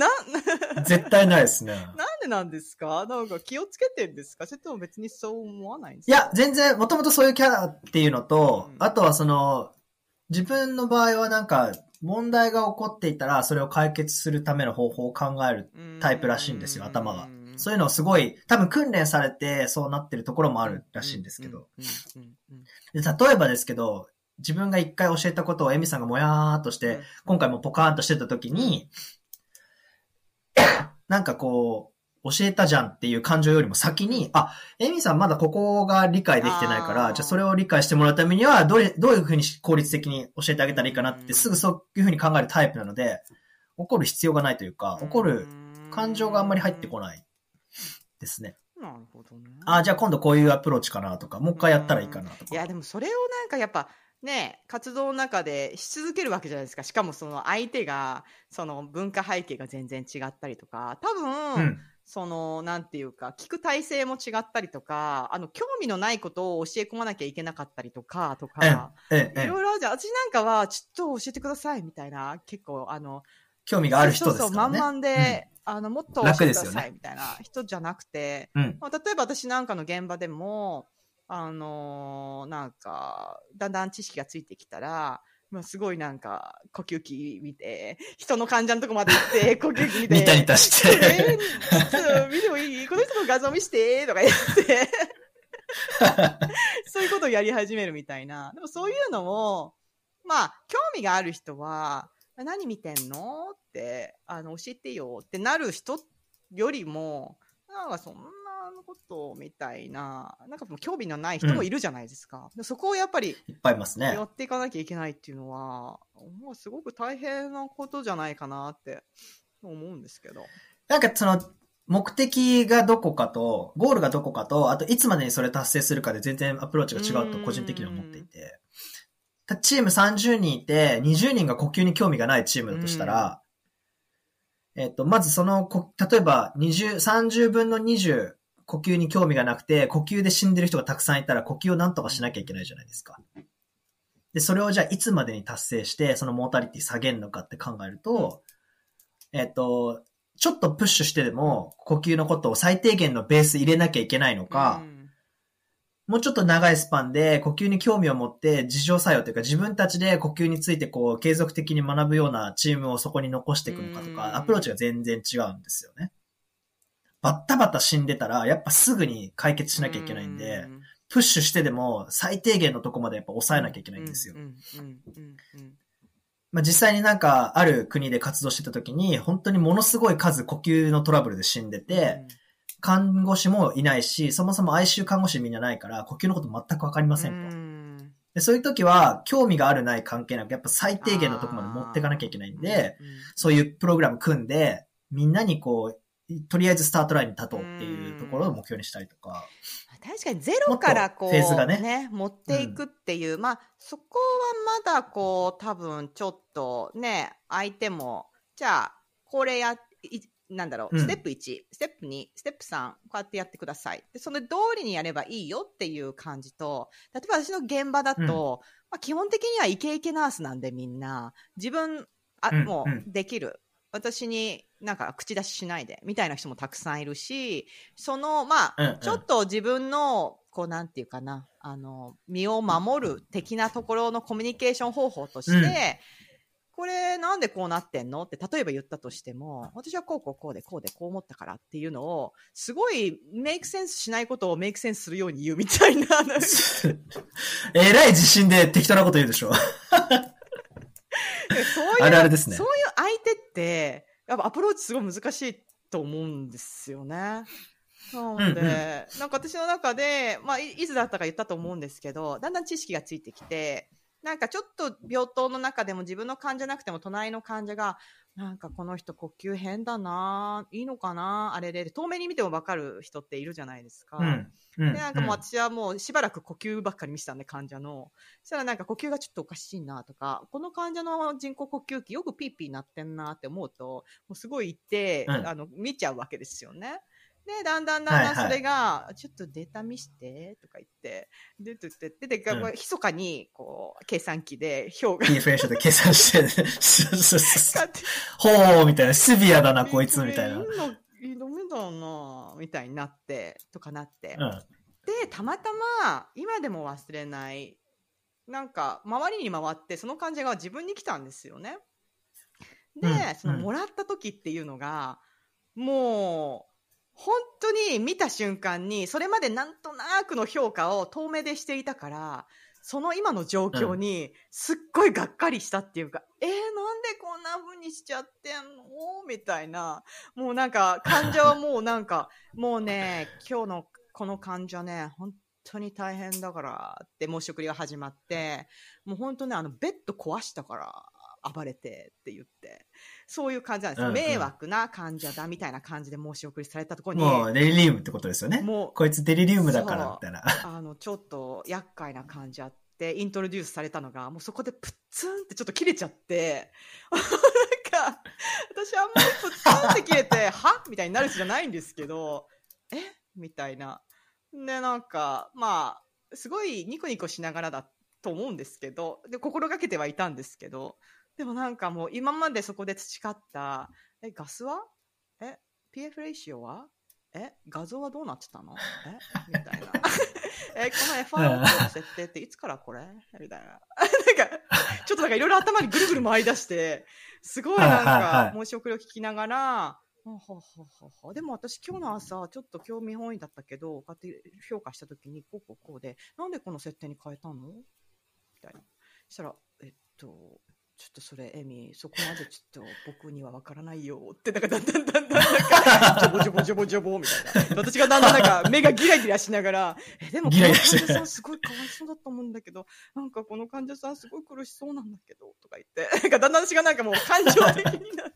な、絶対ないですね。なんでなんですか？なんか気をつけてんですか？それとも別にそう思わないんですいかや、全然、もともとそういうキャラっていうのと、うん。あとはその、自分の場合はなんか、問題が起こっていたら、それを解決するための方法を考えるタイプらしいんですよ、頭が。そういうのをすごい、多分訓練されてそうなってるところもあるらしいんですけど。例えばですけど、自分が一回教えたことをエミさんがもやーっとして、うん今回もポカーンとしてた時に、なんかこう、教えたじゃんっていう感情よりも先に、あ、エミさんまだここが理解できてないから、じゃあそれを理解してもらうためには、どれ、どういうふうに効率的に教えてあげたらいいかなって、うんすぐそういうふうに考えるタイプなので、怒る必要がないというか、怒る感情があんまり入ってこないですね。なるほどね。あ、じゃあ今度こういうアプローチかなとか、もう一回やったらいいかなとか。いや、でもそれをなんかやっぱ、ね、活動の中でし続けるわけじゃないですか。しかもその相手が、その文化背景が全然違ったりとか、多分、うん。その、なんていうか、聞く体制も違ったりとか、あの、興味のないことを教え込まなきゃいけなかったりとか、とえか、え、ええい、ろいろあるじゃん。私なんかは、ちょっと教えてください、みたいな、結構、あの、興味がある人です。そうそう、満々で、あの、もっと教えてください、みたいな人じゃなくて、うん。まあ、例えば私なんかの現場でも、あのーなんか、だんだん知識がついてきたら、まあ、すごいなんか、呼吸器見て、人の患者のとこまで行って、呼吸器見て、ニタニタしえて。ーちょっと見てもいい？この人の画像見してとか言って、そういうことをやり始めるみたいな。でもそういうのも、まあ、興味がある人は、何見てんの？って、あの、教えてよってなる人よりも、なんかそんなことみたいな、なんかもう興味のない人もいるじゃないですか。でそこをやっぱりいっぱいいますねや。っていかなきゃいけないっていうのは、まあ、すごく大変なことじゃないかなって思うんですけど。なんかその、目的がどこかと、ゴールがどこかと、あといつまでにそれ達成するかで全然アプローチが違うと個人的には思っていて。たチーム30人いて、20人が呼吸に興味がないチームだとしたら、えっと、まずそのこ、例えば20、30分の20、呼吸に興味がなくて、呼吸で死んでる人がたくさんいたら呼吸をなんとかしなきゃいけないじゃないですか。で、それをじゃあいつまでに達成して、そのモータリティ下げるのかって考えると、えっと、ちょっとプッシュしてでも、呼吸のことを最低限のベース入れなきゃいけないのか、うんもうちょっと長いスパンで呼吸に興味を持って自浄作用というか自分たちで呼吸についてこう継続的に学ぶようなチームをそこに残していくのかとうんか、アプローチが全然違うんですよね。バッタバタ死んでたら、やっぱすぐに解決しなきゃいけないんで、プッシュしてでも最低限のとこまでやっぱ抑えなきゃいけないんですよ。まあ、実際になんかある国で活動してた時に、本当にものすごい数呼吸のトラブルで死んでて、看護師もいないし、そもそも ICU 看護師みんなないから、呼吸のこと全くわかりませんと。うん。でそういう時は、興味があるない関係なく、やっぱ最低限のとこまで持っていかなきゃいけないんで、うん。そういうプログラム組んで、みんなにこう、とりあえずスタートラインに立とうっていうところを目標にしたりとか。確かにゼロからこう、もっとフェーズがね。ね、持っていくっていう、まあ、そこはまだこう、多分ちょっとね、相手も、じゃあ、これや、いなんだろう、うん。ステップ1、ステップ2、ステップ3、こうやってやってください。で、その通りにやればいいよっていう感じと、例えば私の現場だと、まあ、基本的にはイケイケナースなんでみんな、自分、あ、うんもううできる。私になんか口出ししないで、みたいな人もたくさんいるし、その、まあ、うんうんちょっと自分の、こう、なんていうかな、あの、身を守る的なところのコミュニケーション方法として、うんこれなんでこうなってんのって例えば言ったとしても、私はこうこうこうでこうでこう思ったからっていうのを、すごいメイクセンスしないことをメイクセンスするように言うみたいな。えらい自信で適当なこと言うでしょ。そういう、あるあるですねそういう相手って、やっぱアプローチすごい難しいと思うんですよね。なので、うんうんなんか私の中で、まあ、いいつだったか言ったと思うんですけど、だんだん知識がついてきて、なんかちょっと病棟の中でも自分の患者なくても隣の患者が、なんかこの人呼吸変だないいのかなあれで、遠目に見てもわかる人っているじゃないですか。うん。うん。で、なんかもう私はもうしばらく呼吸ばっかり見せたんで、患者の。そしたらなんか呼吸がちょっとおかしいなとか、この患者の人工呼吸器よくピーピーなってんなって思うと、もうすごい言って、うんあの、見ちゃうわけですよね。で、だんだんだんだんはいはいそれが、ちょっとデータ見して、とか言って、で、で、で、で、で、うん密かに、こう、計算機で表が、キーフレーションで計算して、そうそうそう使って ほう、みたいな、シビアだな、こいつ、みたいな。ダメだなみたいになって、とかなって。うん。で、たまたま、今でも忘れない、なんか、周りに回って、その患者が自分に来たんですよね。で、うんその、うんもらった時っていうのが、もう、本当に見た瞬間に、それまでなんとなくの評価を遠目でしていたから、その今の状況に、すっごいがっかりしたっていうか、えー、なんでこんな風にしちゃってんの？みたいな。もうなんか、患者はもうなんか、もうね、今日のこの患者ね、本当に大変だからって申し送りが始まって、もう本当ね、あの、ベッド壊したから暴れてって言って、そういう感じなんですよ。うんうん迷惑な患者だみたいな感じで申し送りされたところに、もう、デリリウムってことですよね。もうこいつデリリウムだから、みたいな。あの、ちょっと厄介な感じあって、イントロデュースされたのが、もうそこでプッツンってちょっと切れちゃって、なんか、私あんまりプッツンって切れて、はみたいになる人じゃないんですけど、えみたいな。で、なんか、まあ、すごいニコニコしながらだと思うんですけど、で、心がけてはいたんですけど、でもなんかもう今までそこで培った、え、ガスは？え、PF レーシオは？え、画像はどうなってたの？えみたいな。え、この FRO の設定っていつからこれ？みたいな。なんか、ちょっとなんかいろいろ頭にぐるぐる回り出して、すごいなんかは申し送りを聞きながら、ほうほうほうほうでも私今日の朝ちょっと興味本位だったけど、こうやって評価したときにこうこうこうで、なんでこの設定に変えたの？みたいな。そしたら、えっと、ちょっとそれ、エミ、そこまでちょっと僕にはわからないよって、なんかだんだんだんだんなんか、ジョボジョボジョボジョボみたいな。私がだんだんなんか目がギラギラしながら、え、でもこの患者さんすごいかわいそうだと思うんだけど、なんかこの患者さんすごい苦しそうなんだけど、とか言って、なんかだんだん私がなんかもう感情的になって。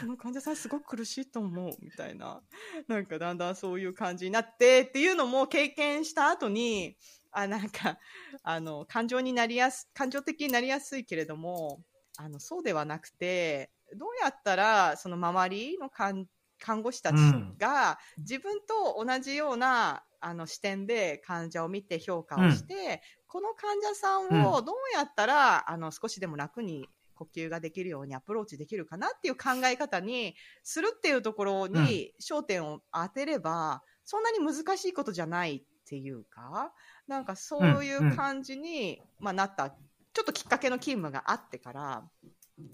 この患者さんすごく苦しいと思うみたいな。なんかだんだんそういう感じになってっていうのも経験した後に、あ、なんか、あの、感情になりやす、感情的になりやすいけれども、あの、そうではなくて、どうやったら、その周りの看看護師たちが、自分と同じような、あの、視点で患者を見て評価をして、この患者さんをどうやったら、あの、少しでも楽に呼吸ができるようにアプローチできるかなっていう考え方にするっていうところに焦点を当てれば、そんなに難しいことじゃないっていうか、なんかそういう感じに、まあ、なった、ちょっときっかけの勤務があってから、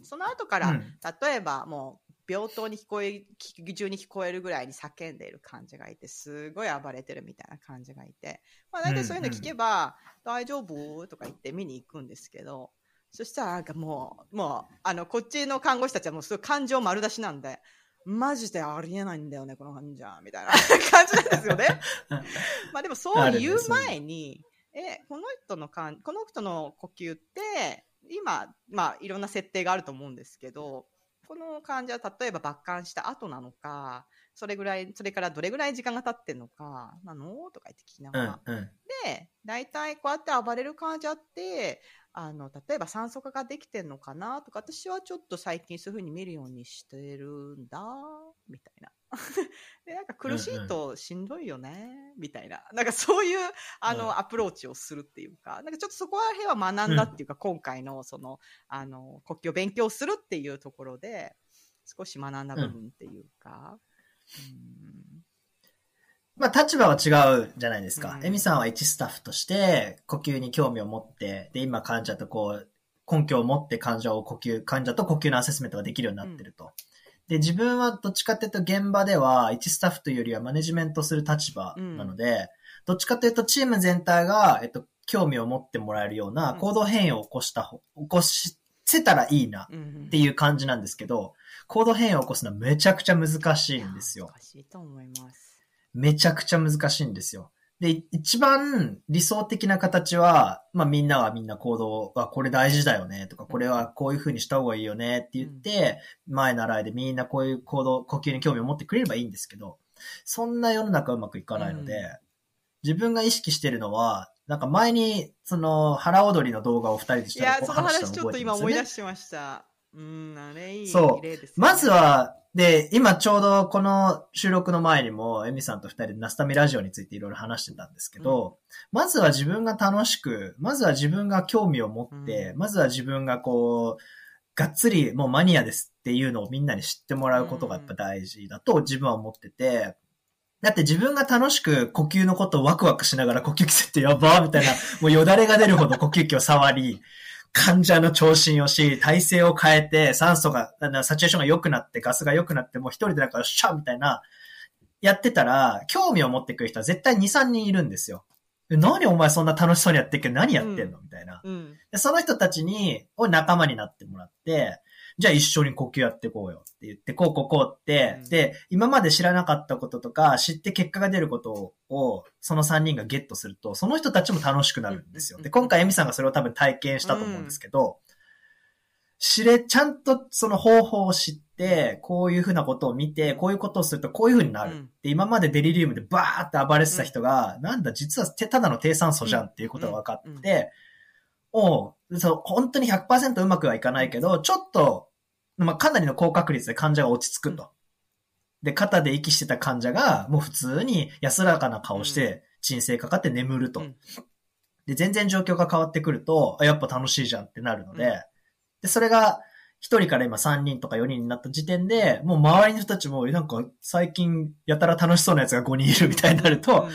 その後から、うん。例えばもう病棟に聞こえ、中に聞こえるぐらいに叫んでいる患者がいて、すごい暴れてるみたいな感じがいて、まあ大体そういうの聞けば、大丈夫？とか言って見に行くんですけど、そしたらなんかもう、もう、あの、こっちの看護師たちはもうすごい感情丸出しなんで、マジでありえないんだよね、この患者、みたいな 感じなんですよね。まあでもそう言う前に、え、この人のかん、この人の呼吸って、今、まあいろんな設定があると思うんですけど、この患者、例えば抜管した後なのか、それぐらい、それからどれぐらい時間が経ってんのか、なのとか言って聞きながら。うんうん。で、大体こうやって暴れる患者って、あの、例えば酸素化ができてんのかなとか、私はちょっと最近そういう風に見るようにしてるんだ、みたいな。で、なんか苦しいとしんどいよね、みたいな。なんかそういう、あの、うんアプローチをするっていうか、なんかちょっとそこら辺は学んだっていうか、今回のその、あの、国旗を勉強するっていうところで、少し学んだ部分っていうか、うんまあ立場は違うじゃないですか。う。ん。エミさんは一スタッフとして呼吸に興味を持って、で、今患者とこう、根拠を持って患者を呼吸、患者と呼吸のアセスメントができるようになってると。で、自分はどっちかっていうと現場では一スタッフというよりはマネジメントする立場なので、どっちかというとチーム全体が、えっと、興味を持ってもらえるようなうん。行動変容を起こした方、起こせたらいいなうんっていう感じなんですけど、行動変容を起こすのはめちゃくちゃ難しいんですよ。難しいと思います。めちゃくちゃ難しいんですよ。で、い一番理想的な形は、まあみんながみんな行動はこれ大事だよねとか、これはこういう風にした方がいいよねって言って、前習いでみんなこういう行動、呼吸に興味を持ってくれればいいんですけど、そんな世の中うまくいかないので、うん自分が意識してるのは、なんか前に、その、腹踊りの動画を二人でしたらいや、その話ちょっと今思い出。しました。うん、あれいいそう。ね。まず、は、で、今ちょうどこの収録の前にも、エミさんと二人でナスタミラジオについていろいろ話してたんですけど、まずは自分が楽しく、まずは自分が興味を持って、うん。まずは自分がこう、がっつりもうマニアですっていうのをみんなに知ってもらうことがやっぱ大事だと自分は思ってて、だって自分が楽しく呼吸のことをワクワクしながら呼吸器設ってやばーみたいな、もうよだれが出るほど呼吸器を触り、患者の聴診をし、体勢を変えて、酸素が、サチュレーションが良くなって、ガスが良くなって、もう一人でなんか、よっしゃみたいな、やってたら、興味を持ってくる人は絶対2、3人いるんですよ。え何お前そんな楽しそうにやってっけど何やってんの？みたいな。うん。でその人たちに、を仲間になってもらって、じゃあ一緒に呼吸やってこうよって言って、こうこうこうって、うん。で、今まで知らなかったこととか、知って結果が出ることを、その3人がゲットすると、その人たちも楽しくなるんですよ。うん。で、今回エミさんがそれを多分体験したと思うんですけど、知れ、ちゃんとその方法を知って、こういうふうなことを見て、こういうことをするとこういうふうになる。うん。で、今までデリリウムでバーって暴れてた人が、なんだ、実はてただの低酸素じゃんっていうことが分かって、おうそう、本当に100%うまくはいかないけど、ちょっと、まあ、かなりの高確率で患者が落ち着くと。で、肩で息してた患者が、もう普通に安らかな顔して、鎮静かかって眠ると。うんで、全然状況が変わってくると、あやっぱ楽しいじゃんってなるので、うんで、それが、一人から今3人とか4人になった時点で、もう周りの人たちも、えなんか最近やたら楽しそうなやつが5人いるみたいになると、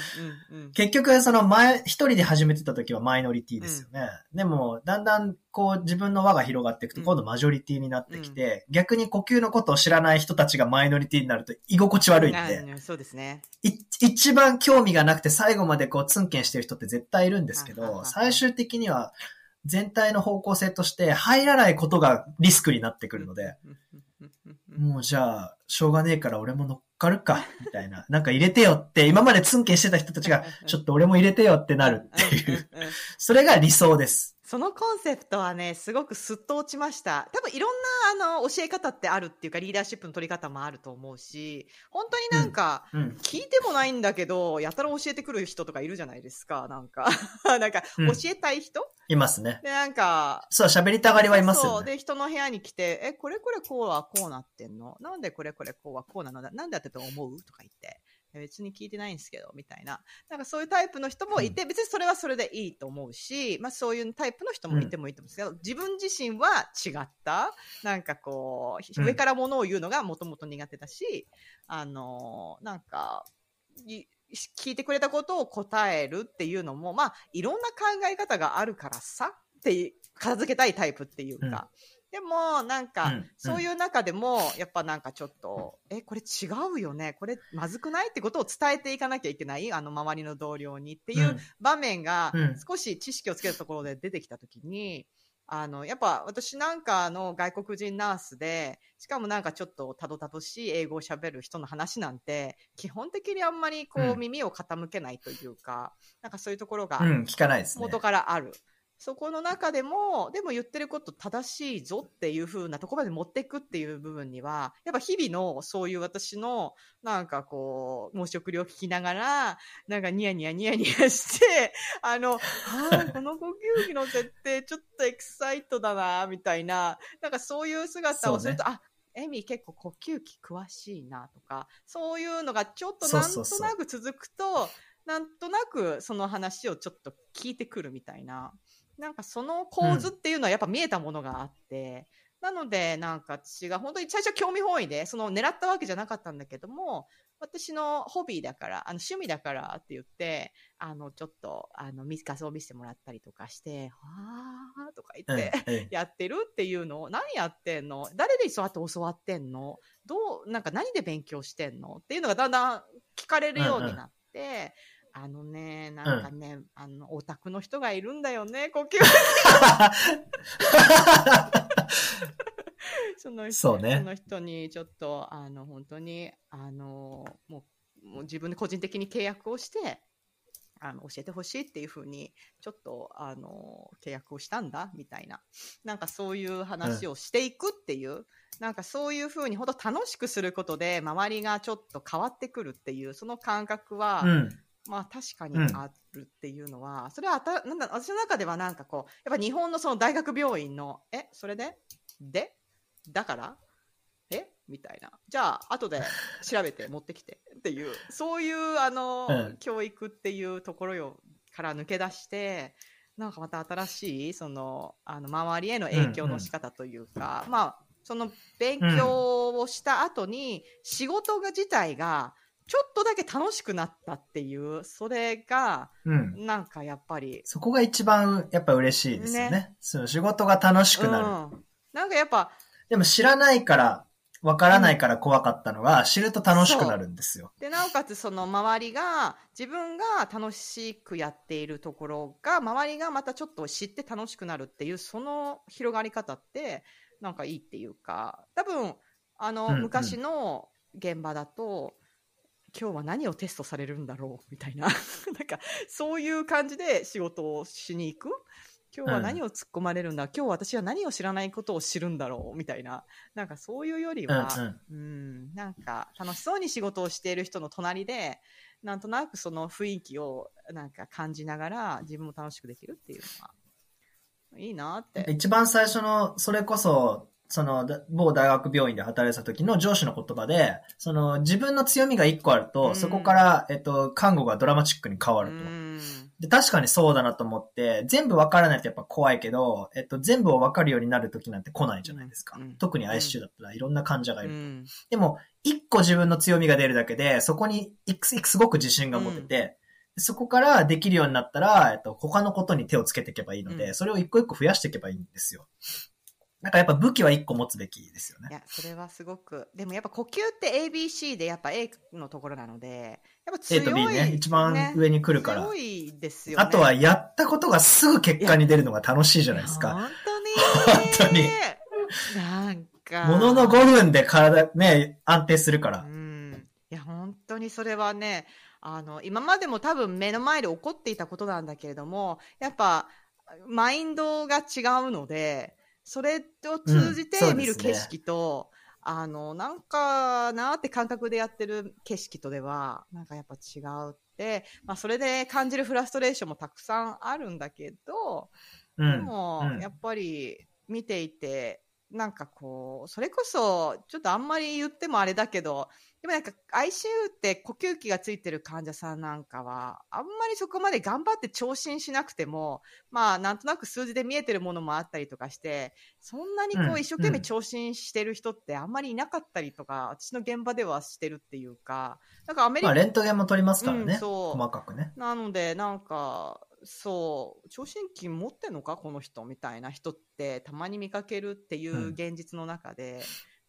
うんうんうん。結局、その前、一人で始めてた時はマイノリティですよね。でも、だんだん、こう、自分の輪が広がっていくと、うん。今度マジョリティになってきて、逆に呼吸のことを知らない人たちがマイノリティになると居心地悪いん。で、あそうですね。い一番興味がなくて最後までこう、ツンケンしてる人って絶対いるんですけど、最終的には、全体の方向性として入らないことがリスクになってくるので、もうじゃあ、しょうがねえから俺も乗っかるか、みたいな。なんか入れてよって、今までツンケンしてた人たちが、ちょっと俺も入れてよってなるっていう。それが理想です。そのコンセプトはね、すごくすっと落ちました。多分いろんな、あの、教え方ってあるっていうか、リーダーシップの取り方もあると思うし、本当になんか、うん。聞いてもないんだけど、やたら教えてくる人とかいるじゃないですか、なんか。なんか、うん教えたい人、いますね。で、なんか、そう、喋りたがりはいますそう。よね。で、人の部屋に来て、え、これこれこうはこうなってんの？なんでこれこれこうはこうなのだ？なんでやってと思う？とか言って。え別に聞いてないんですけど、みたいな。なんかそういうタイプの人もいて、別にそれはそれでいいと思うし、まあそういうタイプの人もいてもいいと思うんですけど、自分自身は違った、なんかこう、うん。上からものを言うのがもともと苦手だし、あのなんか、い聞いてくれたことを答えるっていうのも、まあ、いろんな考え方があるからさって片付けたいタイプっていうか。でも、なんか、うんそういう中でも、やっぱなんかちょっと、え、これ違うよね？これまずくない？ってことを伝えていかなきゃいけない？あの、周りの同僚にっていう場面がうん少し知識をつけたところで出てきたときに、あの、やっぱ私なんかの外国人ナースで、しかもなんかちょっとたどたどしい英語を喋る人の話なんて、基本的にあんまりこううん耳を傾けないというか、なんかそういうところがうん。うん、聞かないですね。元からある。そこの中でも、でも言ってること正しいぞっていう風なところまで持っていくっていう部分には、やっぱ日々のそういう私の、なんかこう、申し送りを聞きながら、なんかニヤニヤニヤニヤして、あの、ああ、この呼吸器の設定ちょっとエキサイトだな、みたいな、なんかそういう姿をすると、あ、エミ結構呼吸器詳しいなとか、そういうのがちょっとなんとそうそうそうなく続くと、なんとなくその話をちょっと聞いてくるみたいな。なんかその構図っていうのはやっぱ見えたものがあって、なのでなんか私が本当に最初は興味本位で、その狙ったわけじゃなかったんだけども、私のホビーだから、あの趣味だからって言って、あのちょっとあの画像を見せてもらったりとかして、はーとか言うんって、うんやってるっていうのを何やってんの？誰でそうやって教わってんの？どう、なんか何で勉強してんの？っていうのがだんだん聞かれるようになって、あのね、なんかね、あの、オタクの人がいるんだよね、呼吸。その人そうねその人にちょっと、あの、本当に、あの、もう、もう自分で個人的に契約をして、あの、教えてほしいっていうふうに、ちょっと、あの、契約をしたんだ、みたいな。なんかそういう話をしていくっていう、なんかそういうふうに、本当楽しくすることで、周りがちょっと変わってくるっていう、その感覚は、うん。まあ確かにうん。あるっていうのは、それはあた、なんだ、私の中ではなんかこう、やっぱ日本のその大学病院の、え、それで？で？だから？え？みたいな。じゃあ、後で調べて 持ってきて。っていう、そういう、あの、うん。教育っていうところよから抜け出して、なんかまた新しい、その、あの、周りへの影響の仕方というか、まあ、その勉強をした後に、仕事が自体が、ちょっとだけ楽しくなったっていう、それが、うん。なんかやっぱり、そこが一番やっぱ嬉しいですよね。ねその仕事が楽しくなる。うん。なんかやっぱ、でも知らないから、わからないから怖かったのが、知ると楽しくなるんですよ。で、なおかつその周りが、自分が楽しくやっているところが、周りがまたちょっと知って楽しくなるっていう、その広がり方って、なんかいいっていうか、多分、あの、うんうん昔の現場だと、今日は何をテストされるんだろう？みたいな。なんか、そういう感じで仕事をしに行く？今日は何を突っ込まれるんだ、今日私は何を知らないことを知るんだろう？みたいな。なんかそういうよりうんうは、ん。うん、なんか楽しそうに仕事をしている人の隣で、なんとなくその雰囲気をなんか感じながら自分も楽しくできるっていうのは、いいなって。一番最初の、それこそ、その、だ某大学病院で働いてた時の上司の言葉で、その、自分の強みが一個あると、うんそこから、えっと、看護がドラマチックに変わうると。ん。で、確かにそうだなと思って、全部わからないとやっぱ怖いけど、えっと、全部をわかるようになる時なんて来ないじゃないですか。うん特に ICU だったらいろんな患者がいうる。ん。でも、一個自分の強みが出るだけで、そこにいくすごく自信が持てて、そこからできるようになったら、えっと、他のことに手をつけていけばいいので、うんそれを一個一個増やしていけばいいんですよ。なんかやっぱ武器は一個持つべきですよね。いや、それはすごく。でもやっぱ呼吸って ABC でやっぱ A のところなので、やっぱ強 A い。と B ね、一番上に来るから。強いですよね。あとはやったことがすぐ結果に出るのが楽しいじゃないですか。本当に。本当に。なんか。ものの5分で体ね、安定するからう。ん。いや、本当にそれはね、あの、今までも多分目の前で起こっていたことなんだけれども、やっぱ、マインドが違うので、それを通じて見る景色と、あの、なんかなーって感覚でやってる景色とでは、なんかやっぱ違うって、まあそれで感じるフラストレーションもたくさんあるんだけど、うん。でも、うんやっぱり見ていて、なんかこう、それこそ、ちょっとあんまり言ってもあれだけど、でもなんか ICU って呼吸器がついてる患者さんなんかは、あんまりそこまで頑張って聴診しなくても、まあなんとなく数字で見えてるものもあったりとかして、そんなにこうんう一生懸命うん聴診してる人ってあんまりいなかったりとか、私の現場ではしてるっていうか、なんかアメリカまあ、レントゲンも取りますからね。うんそう細かくね。なので、なんか、そう、聴診器持ってんのかこの人？みたいな人ってたまに見かけるっていう現実の中で、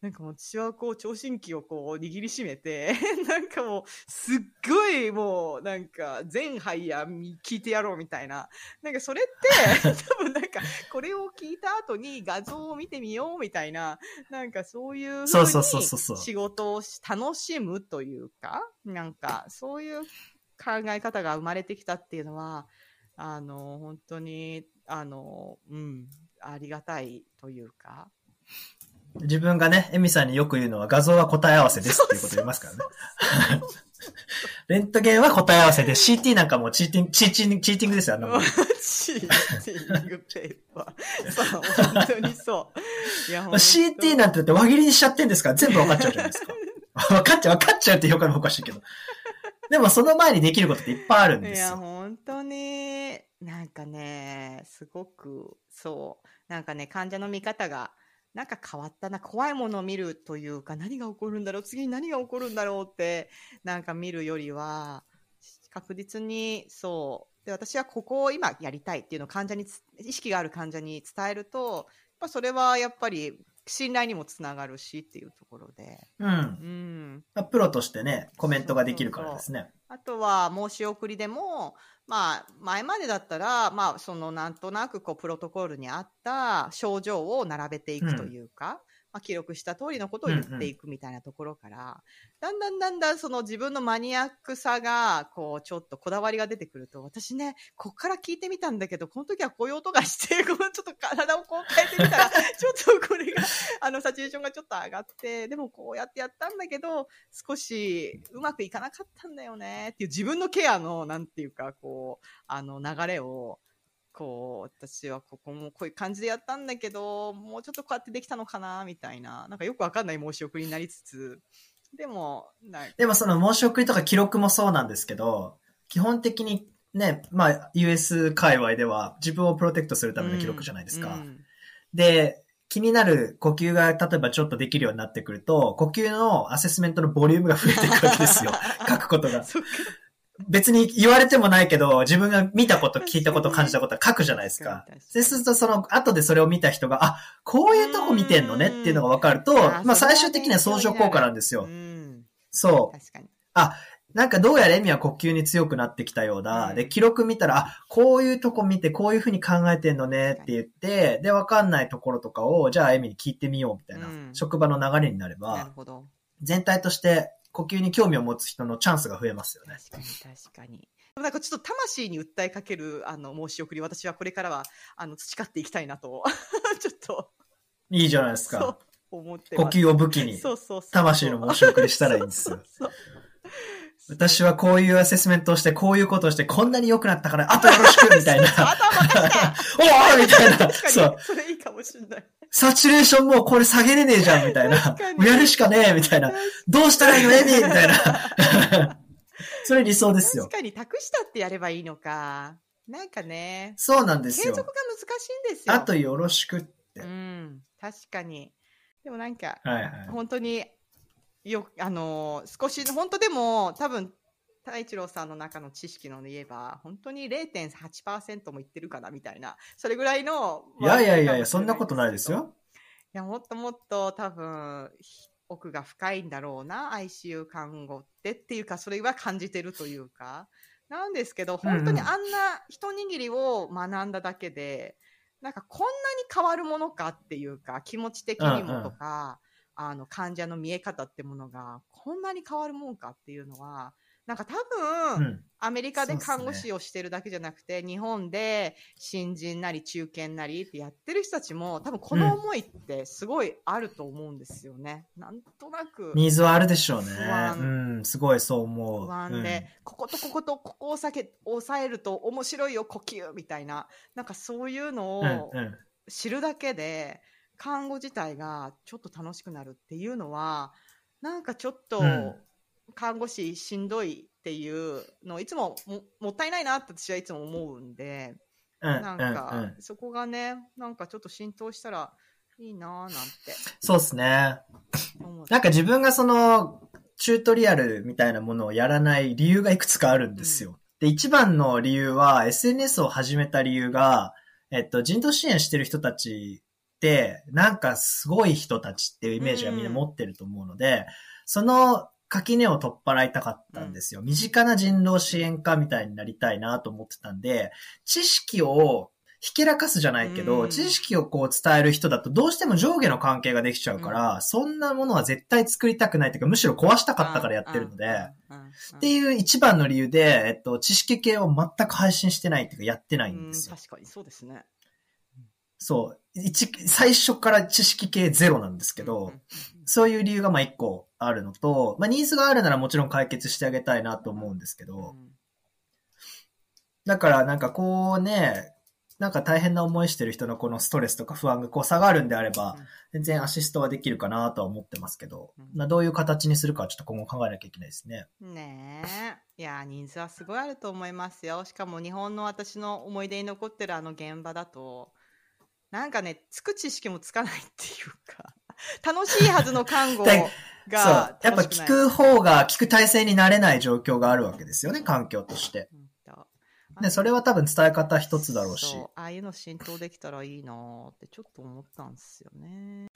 なんかもう私はこう聴診器をこう握りしめて、なんかもうすっごいもうなんか全肺や聞いてやろうみたいな。なんかそれって 多分なんかこれを聞いた後に画像を見てみようみたいな、なんかそういうそうに仕事をし楽しむというか、なんかそういう考え方が生まれてきたっていうのは、あの、本当に、あの、うん、ありがたいというか。自分がね、エミさんによく言うのは画像は答え合わせですっていうこと言いますからね。レントゲンは答え合わせで、CT なんかもうチーティング、チーティング、チーティングですよ、あんなもん。チーティングペーパー。そう、本当にそう。いや、CT なんてだって輪切りにしちゃってんですから全部分かっちゃうじゃないですか。分かっちゃう、分かっちゃうって評価もおかしいけど。でもその前にできることっていっぱいあるんいや、ですよ。本当に、なんかね、すごく、そう、なんかね、患者の見方が、なんか変わったな、怖いものを見るというか、何が起こるんだろう、次に何が起こるんだろうって、なんか見るよりは、確実に、そう。で、私はここを今やりたいっていうのを患者につ、意識がある患者に伝えると、やっぱそれはやっぱり信頼にもつながるしっていうところで。う。うんん。プロとしてね、コメントができるからですね。あとは申し送りでも、まあ、前までだったら、まあ、そのなんとなくこうプロトコルに合った症状を並べていくというか、まあ、記録した通りのことを言っていくみたいなところから、だんだんだんだんその自分のマニアックさが、こう、ちょっとこだわりが出てくると、私ね、こっから聞いてみたんだけど、この時はこういう音がして、こうちょっと体をこう変えてみたら、ちょっとこれが、あの、サチュレーションがちょっと上がって、でもこうやってやったんだけど、少しうまくいかなかったんだよねっていう自分のケアの、なんていうか、こう、あの、流れを、こう、私はここもこういう感じでやったんだけど、もうちょっとこうやってできたのかな、みたいな、なんかよくわかんない申し送りになりつつ、でも、でもその申し送りとか記録もそうなんですけど、基本的にね、まあ US 界隈では自分をプロテクトするための記録じゃないですか。うんで、気になる呼吸が例えばちょっとできるようになってくると、呼吸のアセスメントのボリュームが増えていくわけですよ。書くことが。別に言われてもないけど、自分が見たこと、聞いたこと、感じたことは書くじゃないですか。そうすると、その、後でそれを見た人が、あ、こういうとこ見てんのねっていうのが分かるとまあ最終的には相乗効果なんですよう。ん、そう。確かに。なんかどうやらエミは呼吸に強くなってきたようだ。うんで、記録見たら、あ、こういうとこ見てこういうふうに考えてんのねって言って、で、わかんないところとかを、じゃあエミに聞いてみようみたいな、うん職場の流れになれば。全体として呼吸に興味を持つ人のチャンスが増えますよね。確かに確かに。なんかちょっと魂に訴えかけるあの申し送り、私はこれからはあの培っていきたいなと、ちょっと、いいじゃないですそうか。呼吸を武器に、そうそうそう魂の申し送りしたらいいんですよ。そうそう私はこういうアセスメントをして、こういうことをして、こんなに良くなったから、あとよろしくみたいな。あとは任せておーみたいな。そう。それいいかもしれない。サチュレーションもうこれ下げれねえじゃんみたいな。やるしかねえみたいな。どうしたらいいのエミみたいな。それ理想ですよ確。かに託したってやればいいのか。なんかね、そうなんですよ継続が。難しいんですよ。あとよろしくって。うん、確かに。でもなんか、はいはい。本当によあのー少し本当でも多分太一郎さんの中の知識ので言えば本当に0.8%もいってるかなみたいなそれぐらいのいやいやいやいや、そんなことないですよ。いやもっともっと多分ひ奥が深いんだろうな ICU 看護ってっていうかそれは感じてるというかなんですけど本当にうんうんあんな一握りを学んだだけで、なんかこんなに変わるものかっていうか気持ち的にもとか、あの患者の見え方ってものがこんなに変わるもんかっていうのはなんか多う分、ん。アメリカで看護師をしてるだけじゃなくて、日本で新人なり中堅なりってやってる人たちも、多分この思いってすごいあると思うんですよね。なんとなくニーズはあるでしょうね。うん、すごいそう思う。不安で、こことこことここを避け、抑えると面白いよ、呼吸みたいな。なんかそういうのうん、をうん、うん。知るだけで、看護自体がちょっと楽しくなるっていうのは、なんかちょっとうん、看護師しんどいっていうのをいつもももったいないなって私はいつも思うんで、うん、なんうん、うかん。そこがね、なんかちょっと浸透したらいいなぁなんてそうですね。なんか自分がその、チュートリアルみたいなものをやらない理由がいくつかあるんですよ。で、一番の理由は、SNS を始めた理由が、えっと、人道支援してる人たちなんかすごい人たちっていうイメージがみんな持ってると思うので、その垣根を取っ払いたかったんですよ。身近な人道支援家みたいになりたいなと思ってたんで、知識をひけらかすじゃないけど、うん知識をこう伝える人だとどうしても上下の関係ができちゃうから、そんなものは絶対作りたくないというか、むしろ壊したかったからやってるので、うん、うんうんっていう一番の理由で、えっと、知識系を全く配信してないっていうか、やってないんですよ。うん確かにそうですね。そう。一、最初から知識系ゼロなんですけど、そういう理由がまあ一個あるのと、まあニーズがあるならもちろん解決してあげたいなと思うんですけど、だからなんかこうね、なんか大変な思いしてる人のこのストレスとか不安がこう下がるんであれば、全然アシストはできるかなとは思ってますけど、うんまあどういう形にするかはちょっと今後考えなきゃいけないですね。ねえ。いや、人数はすごいあると思いますよ。しかも日本の私の思い出に残ってるあの現場だと、なんかね、つく知識もつかないっていうか、楽しいはずの看護 でそう。がやっぱ聞く方が聞く体制になれない状況があるわけですよね、環境として。で、それは多分伝え方一つだろうし。ああいうの浸透できたらいいなーってちょっと思ったんですよね。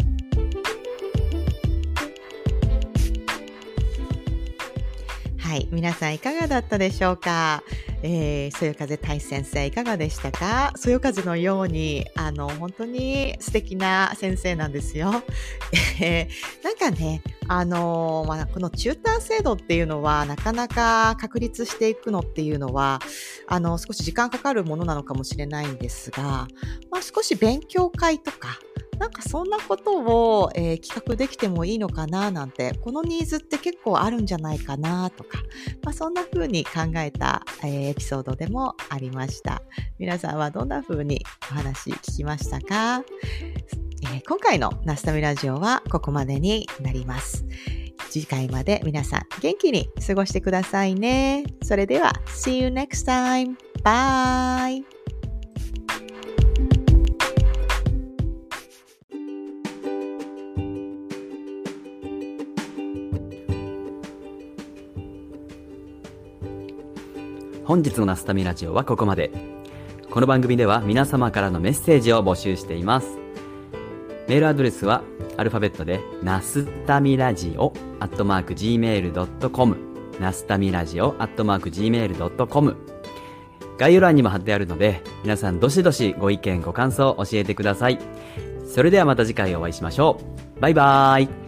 はい、皆さんいかがだったでしょうか？えー、そよ風大先生いかがでしたか？そよ風のように、あの、本当に素敵な先生なんですよ。えーなんかね、あのまあ、このチューター制度っていうのは、なかなか確立していくのっていうのは、あの、少し時間かかるものなのかもしれないんですが、まあ、少し勉強会とか、なんかそんなことを、えー企画できてもいいのかななんて、このニーズって結構あるんじゃないかなとか、まあ、そんな風に考えた、えーエピソードでもありました。皆さんはどんな風にお話聞きましたか、えー今回のナスタミラジオはここまでになります。次回まで皆さん元気に過ごしてくださいね。それでは、See you next time. Bye! 本日のナスタミラジオはここまで。この番組では皆様からのメッセージを募集しています。メールアドレスはアルファベットでナスタミラジオアットマーク Gmail.com ナスタミラジオアットマーク Gmail.com 概要欄にも貼ってあるので皆さんどしどしご意見ご感想を教えてください。それではまた次回お会いしましょう。バイバーイ